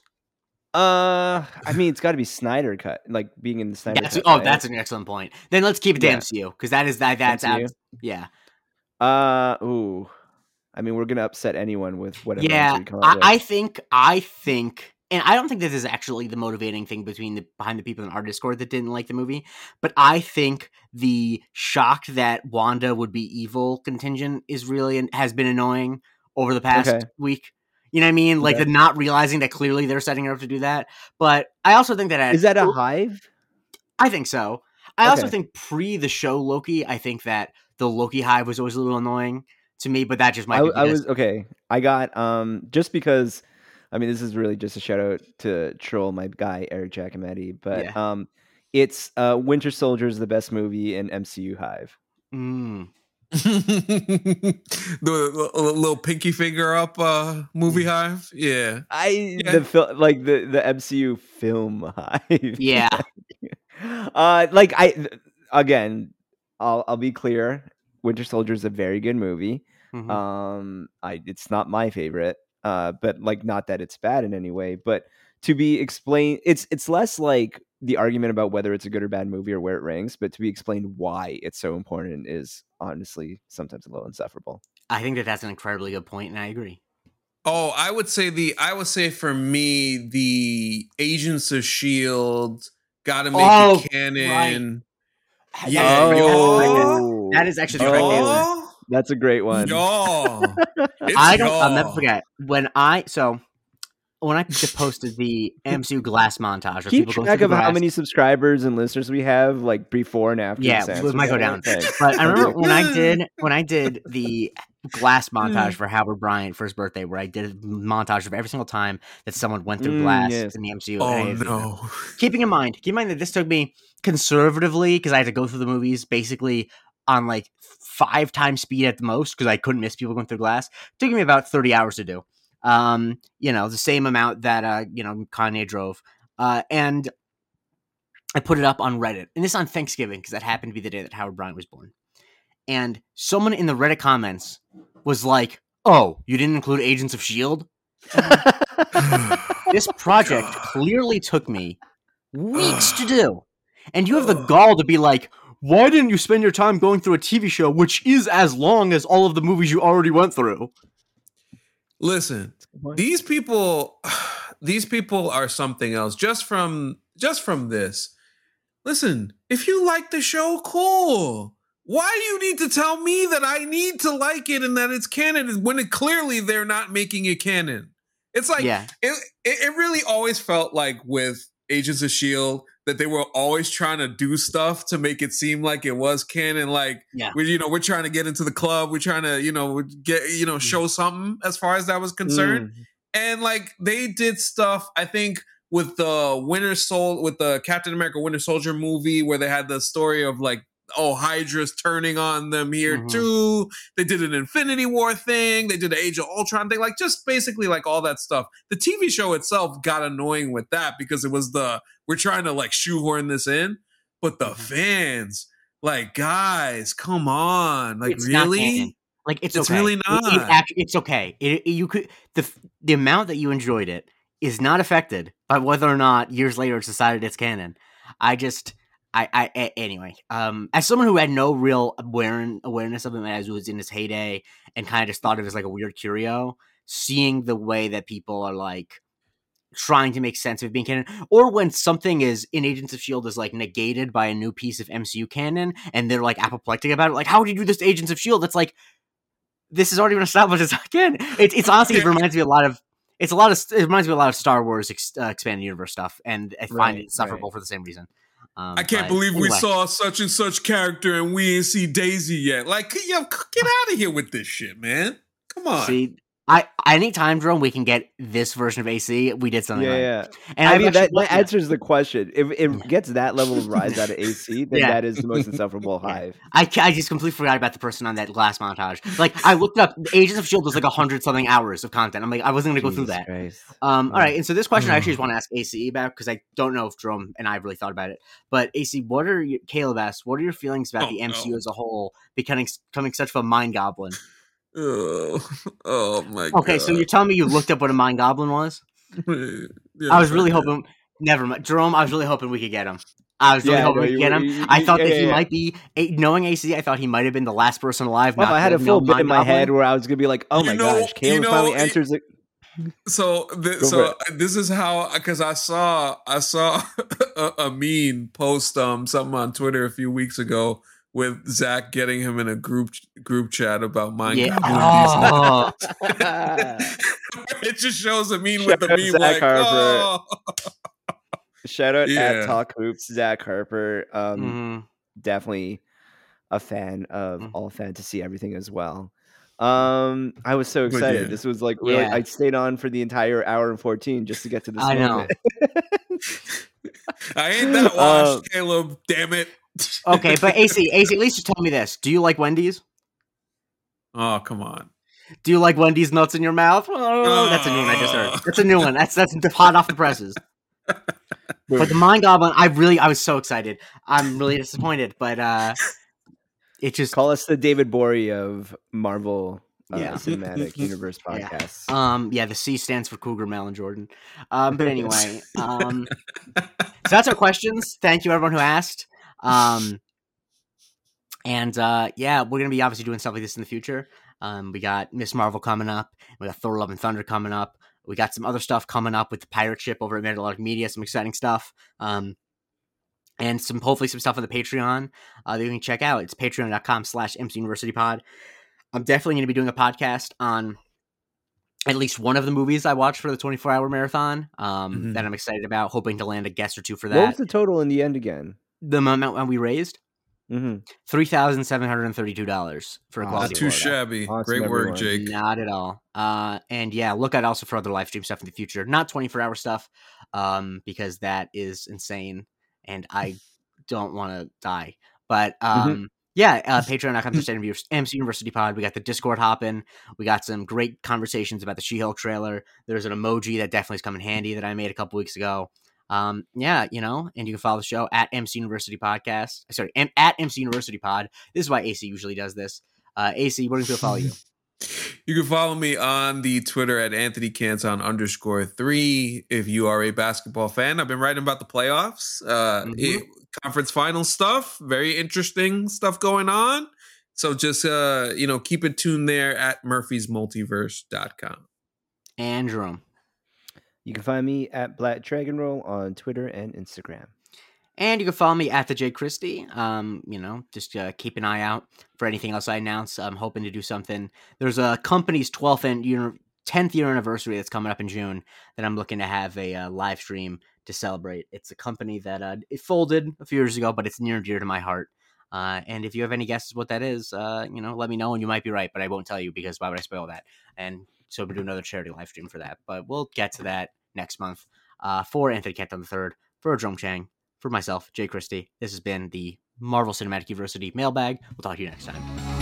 uh, I mean, it's got to be Snyder cut, like being in the Snyder. That's, cut, oh, right? that's an excellent point. Then let's keep it to Yeah. MCU because that is that. That's MCU? abs- yeah, Uh, ooh. I mean, we're gonna upset anyone with whatever. yeah. we come up I, with. I think. I think. And I don't think this is actually the motivating thing between the behind the people in our Discord that didn't like the movie, but I think the shock that Wanda would be evil contingent is really has been annoying over the past Okay. week. You know what I mean? Like Okay. the not realizing that clearly they're setting her up to do that. But I also think that Is that a hive? I think so. I also think pre the show Loki, I think that the Loki hive was always a little annoying to me, but that just might I, be I was okay. I got um just because I mean this is really just a shout out to troll my guy Eric Giacometti, but Yeah. um it's uh Winter Soldier is the best movie in MCU Hive. Mm. the, the little pinky finger up uh movie hive. Yeah. I Yeah. the fil- like the the MCU film Hive. Yeah. uh like I th- again, I'll I'll be clear. Winter Soldier is a very good movie. Mhm. Um, I it's not my favorite, uh, but like not that it's bad in any way. But to be explained, it's it's less like the argument about whether it's a good or bad movie or where it ranks, but to be explained why it's so important is honestly sometimes a little insufferable. I think that that's an incredibly good point, and I agree. Oh, I would say the I would say for me the Agents of Shield got to make Oh, it canon. That- Yeah, that's the correct answer. Oh, That is actually the correct answer. Y'all, that's a great one. y'all. It's I don't. I'll never forget when I so when I just posted the MCU glass montage. Where Keep people track through of the how many subscribers and listeners we have, like before and after. Yeah, this it might go answer. down. But I remember when I did when I did the glass montage for Howard Bryant for his birthday, where I did a montage of every single time that someone went through Mm, glass yes. in the MCU. Oh hated no. Keeping in mind, keep in mind that this took me conservatively because I had to go through the movies basically on like five times speed at the most because I couldn't miss people going through glass. took me about thirty hours to do. Um, you know, the same amount that uh, you know, Kanye drove. Uh, and I put it up on Reddit, and this on Thanksgiving because that happened to be the day that Howard Bryant was born. And someone in the Reddit comments was like, "Oh, you didn't include Agents of Shield." This project clearly took me weeks to do, and you have the gall to be like, "Why didn't you spend your time going through a TV show which is as long as all of the movies you already went through?" Listen, these people these people are something else. Just from just from this. Listen if you like the show cool. Why do you need to tell me that i need to like it and that it's canon when it clearly they're not making it canon? It's like yeah, it, it it really always felt like with Agents of Shield that they were always trying to do stuff to make it seem like it was canon. Like, Yeah. we you know we're trying to get into the club, we're trying to you know get you know Mm. show something as far as that was concerned. Mm. And like they did stuff, I think with the Winter Soul with the Captain America Winter Soldier movie where they had the story of like oh Hydra's turning on them here Mhm. too. They did an Infinity War thing. They did an Age of Ultron thing. Like just basically like all that stuff. The TV show itself got annoying with that because it was the we're trying to like shoehorn this in, but the Mhm. fans like guys, come on, like It's really? Like it's, It's okay. really not. It, act- it's okay. It, it- you could the the amount that you enjoyed it is not affected by whether or not years later it's decided it's canon. I just I I a- anyway. Um, as someone who had no real aware- awareness of him as it was in his heyday and kind of just thought of it as like a weird curio, seeing the way that people are like trying to make sense of being canon, or when something is in Agents of Shield is like negated by a new piece of MCU canon, and they're like apoplectic about it, like how would you do this to Agents of Shield? That's like this has already been established as canon. It, it's honestly it reminds me a lot of. It's a lot of it reminds me a lot of Star Wars ex, uh, expanded universe stuff, and I find Right, it insufferable for the same reason. Um, I can't believe we saw such and such character and we didn't see Daisy yet. Like, yo, get out of here with this shit, man. Come on. See, I anytime drone we can get this version of AC, we did something Yeah, right. yeah. And I I've mean, that, that answers the question. If it gets that level of rise out of AC, then Yeah. that is the most insufferable hive. I, I just completely forgot about the person on that glass montage. Like I looked up, Agents of Shield was like a hundred something hours of content. I'm like, I wasn't gonna go through that. Christ. Um, all Yeah. and so this question I actually just want to ask AC about because I don't know if Jerome and I have really thought about it. But AC, what are your, Caleb asked? What are your feelings about Oh, the MCU no. as a whole becoming becoming such a mind goblin? Oh, oh my god. Okay, so you're telling me you looked up what a mind goblin was? I was really hoping. Never mind, Jerome. I was really hoping we could get him. I was really Yeah, hoping no, we could get him. you- I thought yeah, that he yeah, might be knowing AC. I thought he might have been the last person alive. Well, I had a full bit in my goblin. head where I was gonna be like, "Oh You my know- gosh, Caleb you know, finally it- answers it." So, th- so this is how because I saw I saw a, a mean post um something on Twitter a few weeks ago with Zach getting him in a group group chat about Minecraft. Yeah. Oh. it just shows a meme Shout with the out meme Zach like, Harper. oh. Shout out Yeah. at Talk Hoops, Zach Harper. Um, Mhm. definitely a fan of Mm. all fantasy everything as well. Um, I was so excited. yeah. This was like really. Yeah. I stayed on for the entire hour and fourteen just to get to this. I know. moment. I ain't that Uh, washed, Caleb. Damn it. Okay, but AC, AC, at least just tell me this: Do you like Wendy's? Oh, come on. Do you like Wendy's nuts in your mouth? Oh, that's a new one I just heard. That's a new one. That's that's hot off the presses. But the Mind Goblin, I really, I was so excited. I'm really disappointed, but uh it just Call us the David Bory of Marvel uh, Yeah. Cinematic Universe Yeah. podcasts. Um, yeah, the C stands for Cougar Melon Jordan. Um, but anyway, um, so that's our questions. Thank you everyone who asked. Um, and uh, yeah, we're gonna be obviously doing stuff like this in the future. Um, we got Miss Marvel coming up. We got Thor: Love and Thunder coming up. We got some other stuff coming up with the pirate ship over at Mandalorian Media. Some exciting stuff. Um, and some hopefully some stuff on the Patreon uh, that you can check out. It's patreon.com slash MC University Pod. I'm definitely going to be doing a podcast on at least one of the movies I watched for the 24 hour marathon um, Mhm. that I'm excited about, hoping to land a guest or two for what was the total in the end again? The amount we raised hmm three thousand seven hundred and thirty-two dollars for a Awesome. quality Not too Florida. shabby. Awesome, Great work. Jake. Not at all. Uh, and yeah, look out also for other live stream stuff in the future. Not 24 hour stuff, um, because that is insane, and I don't want to die. But um, yeah, uh, Patreon.com slash MC University Pod. We got the Discord hopping. We got some great conversations about the She-Hulk trailer. There's an emoji that definitely is coming handy that I made a couple weeks ago. Um, yeah, you know, and you can follow the show at MC University Podcast. Sorry, M- at MC University Pod. This is why AC usually does this. Uh, AC, where can people follow you? You can follow me on the Twitter at Anthony Canton underscore three if you are a basketball fan. I've been writing about the playoffs, uh, Mhm. it- conference final stuff. Very interesting stuff going on. So just uh, you know, keep it tuned there at murphysmultiverse.com. And Jerome. You can find me at Black Dragon Roll on Twitter and Instagram. And you can follow me at the J Christie. Um, you know, just uh, keep an eye out for anything else I announce. I'm hoping to do something. There's a company's 12th and year, 10th year anniversary that's coming up in June that I'm looking to have a uh, live stream to celebrate. It's a company that uh, it folded a few years ago, but it's near and dear to my heart. Uh, and if you have any guesses what that is, uh, you know, let me know, and you might be right, but I won't tell you because why would I spoil that? And so we'll do another charity live stream for that. But we'll get to that next month. Uh, for Anthony Kenton III, for Jerome Chang, for myself, Jay Christie, this has been the Marvel Cinematic University mailbag. We'll talk to you next time.